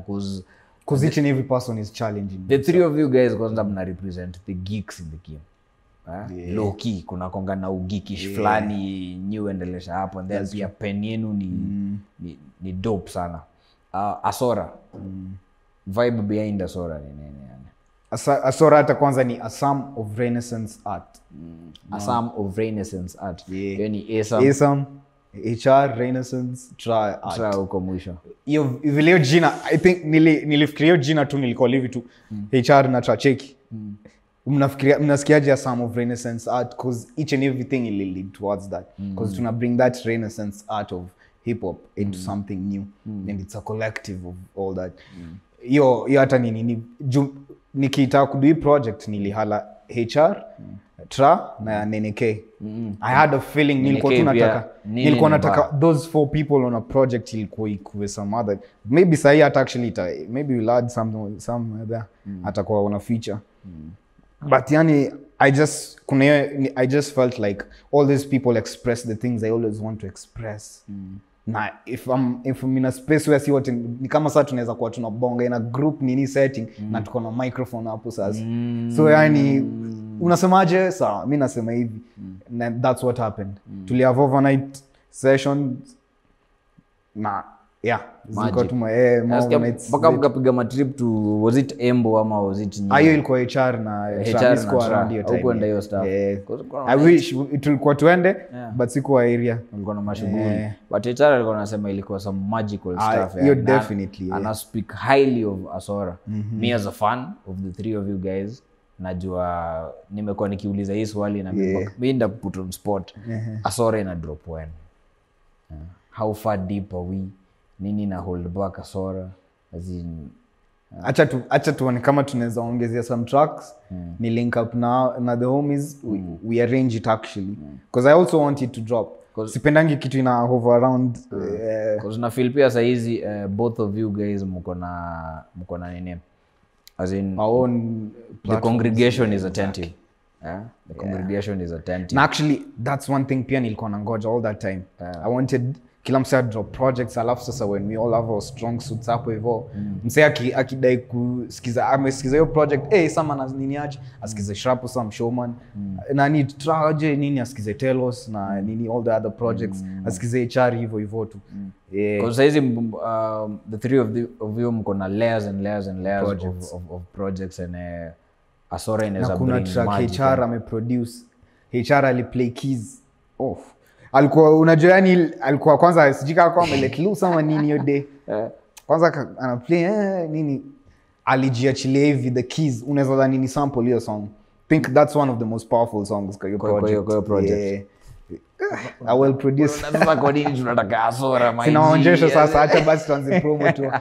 Speaker 2: cause
Speaker 3: each and every person is challenging.
Speaker 2: the three of you guys kwanza mna represent the geeks in the game. Yeah. loki kuna konga na ugikish fulani nyi uendelesha hapo and then pia pen yenu ni, ni, ni dope sana. Uh, asora. Vibe behind asora ni nini yani
Speaker 3: Asa- asora hata kwanza ni asam of renaissance art.
Speaker 2: Asam of renaissance art.
Speaker 3: Yeah.
Speaker 2: hiyo asam
Speaker 3: asam hr renaissance try
Speaker 2: huko mwisho.
Speaker 3: Hiyo vile hiyo jina i think nili, nilifikiria hiyo jina tu nilikuwa livi tu. Hr na tracheki mnafikiria mnasikiaje asam of renaissance art? Cause each and everything will lead towards that. Because tuna bring that renaissance art of hip hop into something new. And it's a collective of all that. Hiyo hiyo hata ni nini ju- nikitaka kudu hii project nilihala hr tra na nnk i had a feeling nilikuwa tu nataka nilikuwa nataka those four people on a project ilikuwa ikuwe some other. Maybe sahii hata actually ita, maybe we'll add some, some other. Atakuwa una feature but yani i just kuna i just felt like all these people express the things i always want to express na if I'm, if I'm in a space where si wote ni kama saa tunaweza kuwa tunabonga in a group nini setting na tuko na microphone hapo sasa so yani unasemaje? Sawa mi nasema hivi. Na that's what happened. Tuliave overnight sessions na yeah eh,
Speaker 2: mpaka mkapiga matrip to was it embo ama was it
Speaker 3: hiyo ilikuwa hr na around hiyo yeah. Yeah. Tulikuwa tuende
Speaker 2: Yeah.
Speaker 3: but sikuwa area
Speaker 2: ulikuwa na mashughuli
Speaker 3: yeah.
Speaker 2: but HR alikuwa anasema ilikuwa some magical
Speaker 3: Ah,
Speaker 2: stuff
Speaker 3: hiyo yeah.
Speaker 2: ana speak highly of asora me as a fan of the three of you guys najua nimekuwa nikiuliza hii swali na
Speaker 3: Yeah.
Speaker 2: mi on spot asora ina drop when Yeah. how far deep are we nini na hold back asora as
Speaker 3: acha tu acha tuone kama tunaweza ongezea some tracks ni link up na, na the homies. We, we arrange it actually. Because i also want it to drop. Sipendangi kitu ina hover around uh,
Speaker 2: uh, na feel pia sahizi uh, both of you guys mko na mko na nini? As in
Speaker 3: our own
Speaker 2: the congregation is attentive. Yeah? the congregation is attentive.
Speaker 3: And actually that's one thing pia nilikuwa nangoja all that time. I wanted kila msee drop projects alafu sasa when we all have our strong suits hapo hivo msee aki- akidai kusikiza amesikiza hiyo project hey, sama na nini aje asikize shrapo sam showman. Nani traje nini asikize telos na nini all the other projects asikize hr hivyo hivyo tu. Yeah.
Speaker 2: Because um, the three of, the, of you mko na layers and layers and layers
Speaker 3: Projects.
Speaker 2: of, of projects and uh, asora
Speaker 3: na
Speaker 2: inaweza
Speaker 3: kuna track hr ameproduce. Hr aliplay keys. Off alikuwa unajua yani alikuwa kwanza sijika kwa amelet loose ama nini hiyo day. Kwanza anaplay eh, nini? Alijiachilia hivi the keys unaweza dhani ni sample hiyo song. Think that's one of the most powerful songs kwa hiyo
Speaker 2: project, kwa hiyo-
Speaker 3: project. yeah. A well produced
Speaker 2: sasa kwa nini tunataka asora my
Speaker 3: sinaonyesha sasa acha basi tuanze promo tu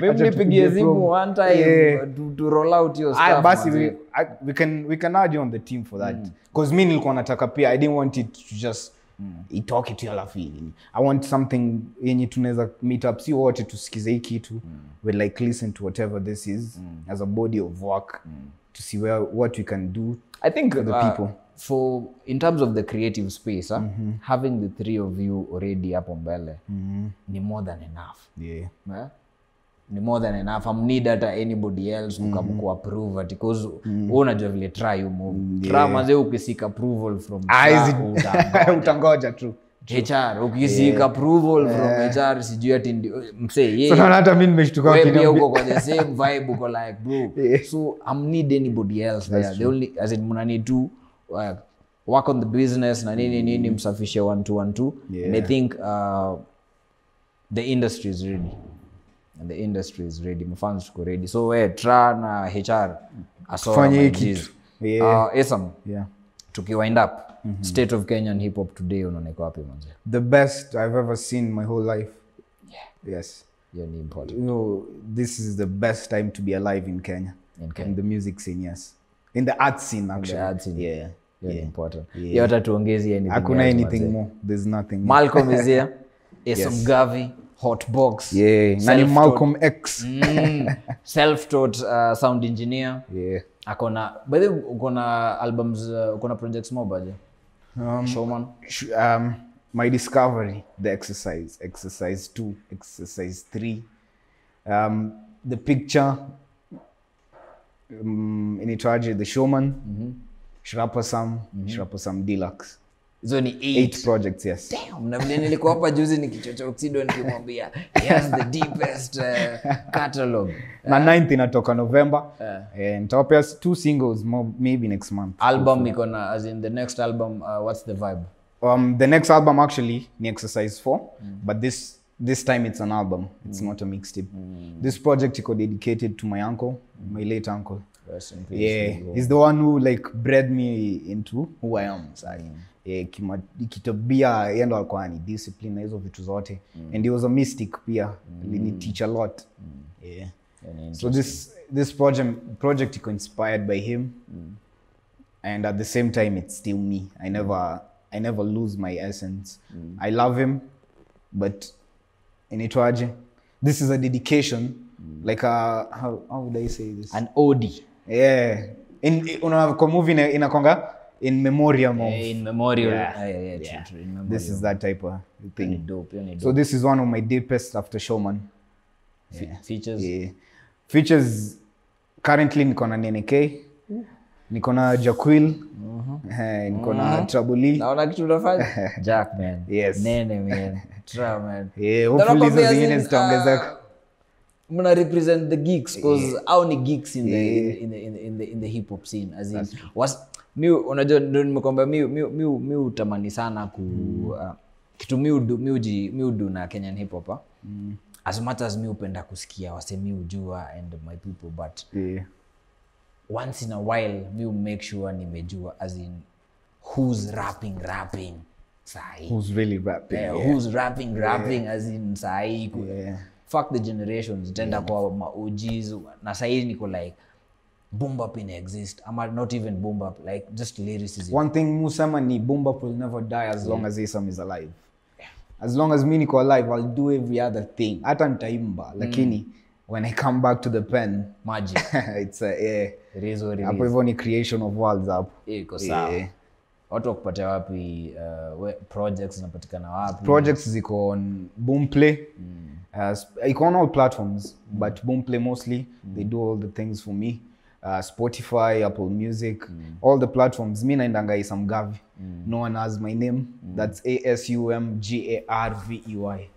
Speaker 2: Eh, nipigie simu one time
Speaker 3: Yeah.
Speaker 2: to, to roll out your
Speaker 3: Ah,
Speaker 2: stuff
Speaker 3: basi we, I, we can we can add you on the team for that because mi nilikuwa nataka pia i didn't want it to just mm. itoke tu alafu i want something yenye tunaweza meet up si wote tusikize hii kitu Mm. we like listen to whatever this is mm. as a body of work mm. to see where what we can do
Speaker 2: I think
Speaker 3: for the
Speaker 2: uh,
Speaker 3: people.
Speaker 2: For in terms of the creative space huh, having the three of you already hapo mbele ni more than enough.
Speaker 3: Yeah.
Speaker 2: Eh? ni more than enough. Am hata anybody else mm -hmm. kuapprove ati cause mm unajua vile try you yeah. try ukisika approval from
Speaker 3: Ah,
Speaker 2: utangoja.
Speaker 3: tu.
Speaker 2: HR ukisika approval from HR sijui ati ndio msee yeye
Speaker 3: so naona hata mi nimeshtuka
Speaker 2: wewe pia
Speaker 3: wakiniambia-
Speaker 2: uko kwa the same vibe uko like bro.
Speaker 3: Yeah.
Speaker 2: so am anybody else there. The only as in mna need to uh, work on the business na nini nini msafishe one to one two and i think uh, the industry is ready and the industry is ready mfans tuko ready so we tra na hr Gs.
Speaker 3: kitu. Yeah.
Speaker 2: uh, Esam,
Speaker 3: yeah
Speaker 2: tukiwind up state of kenyan hip hop today unaoneka wapi manze
Speaker 3: the best i've ever seen my whole life yes
Speaker 2: yeah, ni important
Speaker 3: you know, this is the best time to be alive in Kenya.
Speaker 2: In Kenya.
Speaker 3: In the music scene, yes. In the art scene, actually.
Speaker 2: art scene.
Speaker 3: Yeah. Yeah.
Speaker 2: important
Speaker 3: Yeah.
Speaker 2: hiyo hata anything
Speaker 3: Hakuna anything more. There's nothing.
Speaker 2: Malcolm is here. Esam
Speaker 3: Yes.
Speaker 2: Gavi, Hotbox.
Speaker 3: Yeah. Nani Malcolm X.
Speaker 2: Mm, self-taught uh, sound engineer.
Speaker 3: Yeah.
Speaker 2: Akona by the uko na albums uh, uko na projects more baje?
Speaker 3: Um,
Speaker 2: Showman.
Speaker 3: sh- um, my discovery, the exercise, exercise two, exercise three, um, the picture, um, inaitwaje, the showman, Shrapa Sam, Shrapa Sam Deluxe.
Speaker 2: Hizo ni
Speaker 3: Eight.
Speaker 2: Eight.
Speaker 3: projects, yes.
Speaker 2: Damn, na vile nilikuwa hapa juzi nikichocha Oxido nikimwambia yes, the deepest uh, catalog.
Speaker 3: na 9th inatoka november. Eh, nitawapea s- two singles maybe next month.
Speaker 2: Album iko na as in the next album uh, what's the vibe?
Speaker 3: um, the next album actually ni exercise 4 but this this time it's an album. It's not a mixtape. This project iko dedicated to my uncle my late uncle
Speaker 2: Rest in peace.
Speaker 3: yeah he's the one who like bred me into who i am sai yeah, eh, kima- kitabia yeye ndo alikuwa ni discipline na hizo vitu zote. Mm. And he was a mystic pia. Mm. teach a lot. Mm. Yeah.
Speaker 2: Yani,
Speaker 3: so this this project project iko inspired by him. Mm. And at the same time it's still me. I never i never lose my essence. I love him but inaitwaje? This is a dedication. Like a how, how would i say this?
Speaker 2: An ode
Speaker 3: yeah in kwa movie ina- inakwanga in memoriam of
Speaker 2: in memorial.
Speaker 3: Yeah.
Speaker 2: Ah, yeah, yeah, true,
Speaker 3: Yeah.
Speaker 2: true, in memorial.
Speaker 3: this is that type of thing
Speaker 2: ni dope,
Speaker 3: so this is one of my deepest after showman
Speaker 2: Fe- features
Speaker 3: yeah. features currently niko na nnk niko na jaquil eh, niko na trabuli
Speaker 2: naona kitu unafanya jack man
Speaker 3: Yes.
Speaker 2: nene man Tra, man
Speaker 3: Yeah, hopefully hizo zingine zitaongezeka.
Speaker 2: ah, mna represent the geeks cause au ni geeks in the, in, the, in, the, in, the, in the hip hop scene as in was mi unajua ndio nimekwambia mi mi mi utamani sana ku uh, kitu mi udu mi uji mi udu na Kenyan hip hop mm. as much as mi upenda kusikia wase mi ujua and my people but
Speaker 3: yeah.
Speaker 2: once in a while mi make sure nimejua as in who's rapping rapping sahi
Speaker 3: who's really rapping
Speaker 2: yeah,
Speaker 3: yeah.
Speaker 2: who's rapping rapping as in sahi
Speaker 3: Yeah.
Speaker 2: Fuck the generations. Tenda kwa ma na sahii niko like boom ina exist. Ama not even boom like just lyricism
Speaker 3: one thing musema ni boom will never die as long as Isam is alive. As long as mi niko alive i'll do every other thing. Hata nitaimba lakini when i come back to the pen
Speaker 2: magic.
Speaker 3: it's a, yeah.
Speaker 2: it is what it
Speaker 3: hapo hivyo ni creation of worlds hapo.
Speaker 2: Iko sawa.
Speaker 3: Yeah.
Speaker 2: watu wakupatia wapi uh, we- projects zinapatikana wapi?
Speaker 3: Projects ziko on boomplay uh, iko on all platforms but boomplay mostly they do all the things for me. Uh, spotify apple music all the platforms. Mi naendanga isamgavi no one has my name. That's a-s-u-m-g-a-r-v-e-y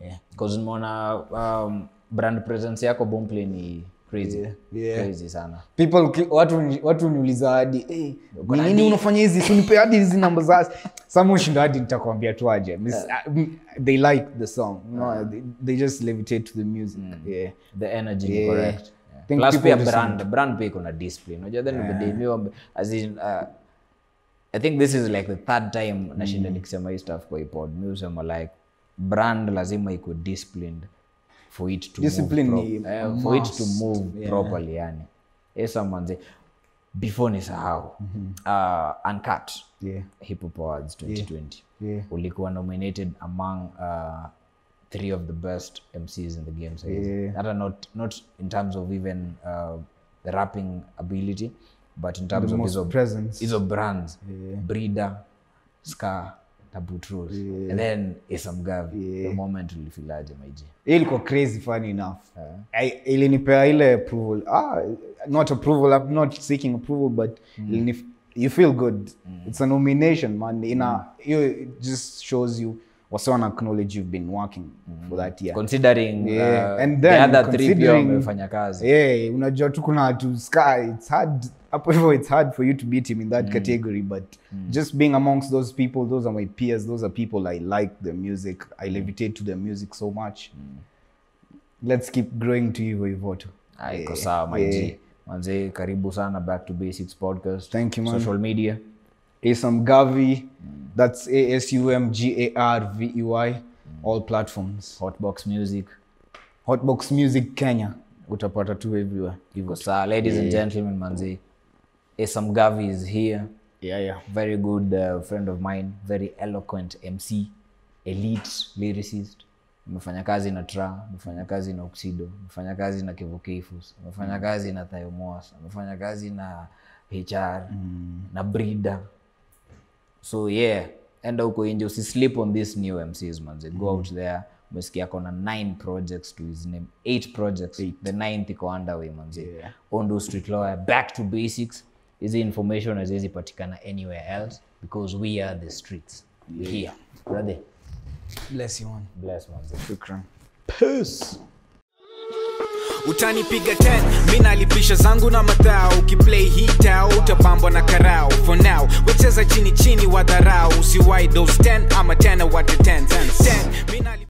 Speaker 2: yeah. because nimeona um, brand presence yako Boomplay ni crazy.
Speaker 3: Yeah,
Speaker 2: crazy sana.
Speaker 3: People watu watu niuliza hadi hey, ni nini unafanya hizi? Sunipe hadi hizi namba za some ushinda hadi nitakwambia tu aje. Miss- uh, they like the song. No, they, they just levitate to the music. Yeah.
Speaker 2: The energy
Speaker 3: Yeah.
Speaker 2: correct. Yeah.
Speaker 3: Think
Speaker 2: plus pia brand brand pia iko na discipline. Unajua then yeah. the as in uh, i think this is like the third time nashinda nikisema hii stuff kwa ipod mi husema like brand lazima iko disciplined for it to
Speaker 3: Discipline
Speaker 2: move
Speaker 3: ni
Speaker 2: pro- uh, for it to move
Speaker 3: Yeah.
Speaker 2: properly yani. Esa manze before ni sahau uh, uncut.
Speaker 3: Yeah.
Speaker 2: Hip hop awards 2020
Speaker 3: yeah.
Speaker 2: Ulikuwa nominated among uh, three of the best mcs in the game saizi
Speaker 3: Yeah.
Speaker 2: hata not, not in terms of even uh, the rapping ability but in terms
Speaker 3: The
Speaker 2: of hizo
Speaker 3: presence.
Speaker 2: hizo brands.
Speaker 3: Yeah.
Speaker 2: breeder scar tabutros and then isamgavi
Speaker 3: Yeah.
Speaker 2: the moment ulifilaje maiji
Speaker 3: ilikuwa crazy funny enough. Yeah. ilinipea ile approval. Ah, not approval i'm not seeking approval but ilinif- you feel good. It's a nomination man. Ina hiyo it just shows you wase wana acknowledge you've been working for that year.
Speaker 2: Considering
Speaker 3: Yeah,
Speaker 2: uh,
Speaker 3: and
Speaker 2: the
Speaker 3: then
Speaker 2: other three pia wamefanya kazi.
Speaker 3: Yeah unajua tu kuna watu sky it's hard hapo hivyo it's hard for you to beat him in that category but just being amongst those people those are my peers those are people i like the music i levitate to their music so much. Let's keep growing to hivyo hivyo tu.
Speaker 2: Ah, iko sawa my
Speaker 3: yeah.
Speaker 2: manze karibu sana back to basics podcast.
Speaker 3: Thank you, man.
Speaker 2: social media
Speaker 3: Asam Gavi, that's A S U M G A R V E Y, all platforms.
Speaker 2: hotbox music.
Speaker 3: Hotbox Music Kenya, utapata tu everywhere.
Speaker 2: iko sawa. Ladies and gentlemen manzi Asam Gavi is here.
Speaker 3: Yeah, yeah.
Speaker 2: very good uh, friend of mine. Very eloquent mc elite lyricist. Amefanya kazi na tra amefanya kazi na oxido amefanya kazi na kevokefus amefanya kazi na thiomoas amefanya kazi na hr na breeder so yeah enda huko inje usislip on this new mcs manze go out there umesikia kona nine projects to his name eight projects. The ninth iko underway manze
Speaker 3: Yeah.
Speaker 2: ondo street lawyer back to basics. Hizi information haziwezi patikana anywhere else because we are the streets. Here. Brother.
Speaker 3: Bless you, man.
Speaker 2: bless manze
Speaker 3: Shukran.
Speaker 1: Utanipiga 10 mi nalipisha zangu na madhao ukiplay hitao utapambwa na karao. For now wecheza chini chini wa dharau. Usiwai those 10 ama tena wate 10 10 mi nali-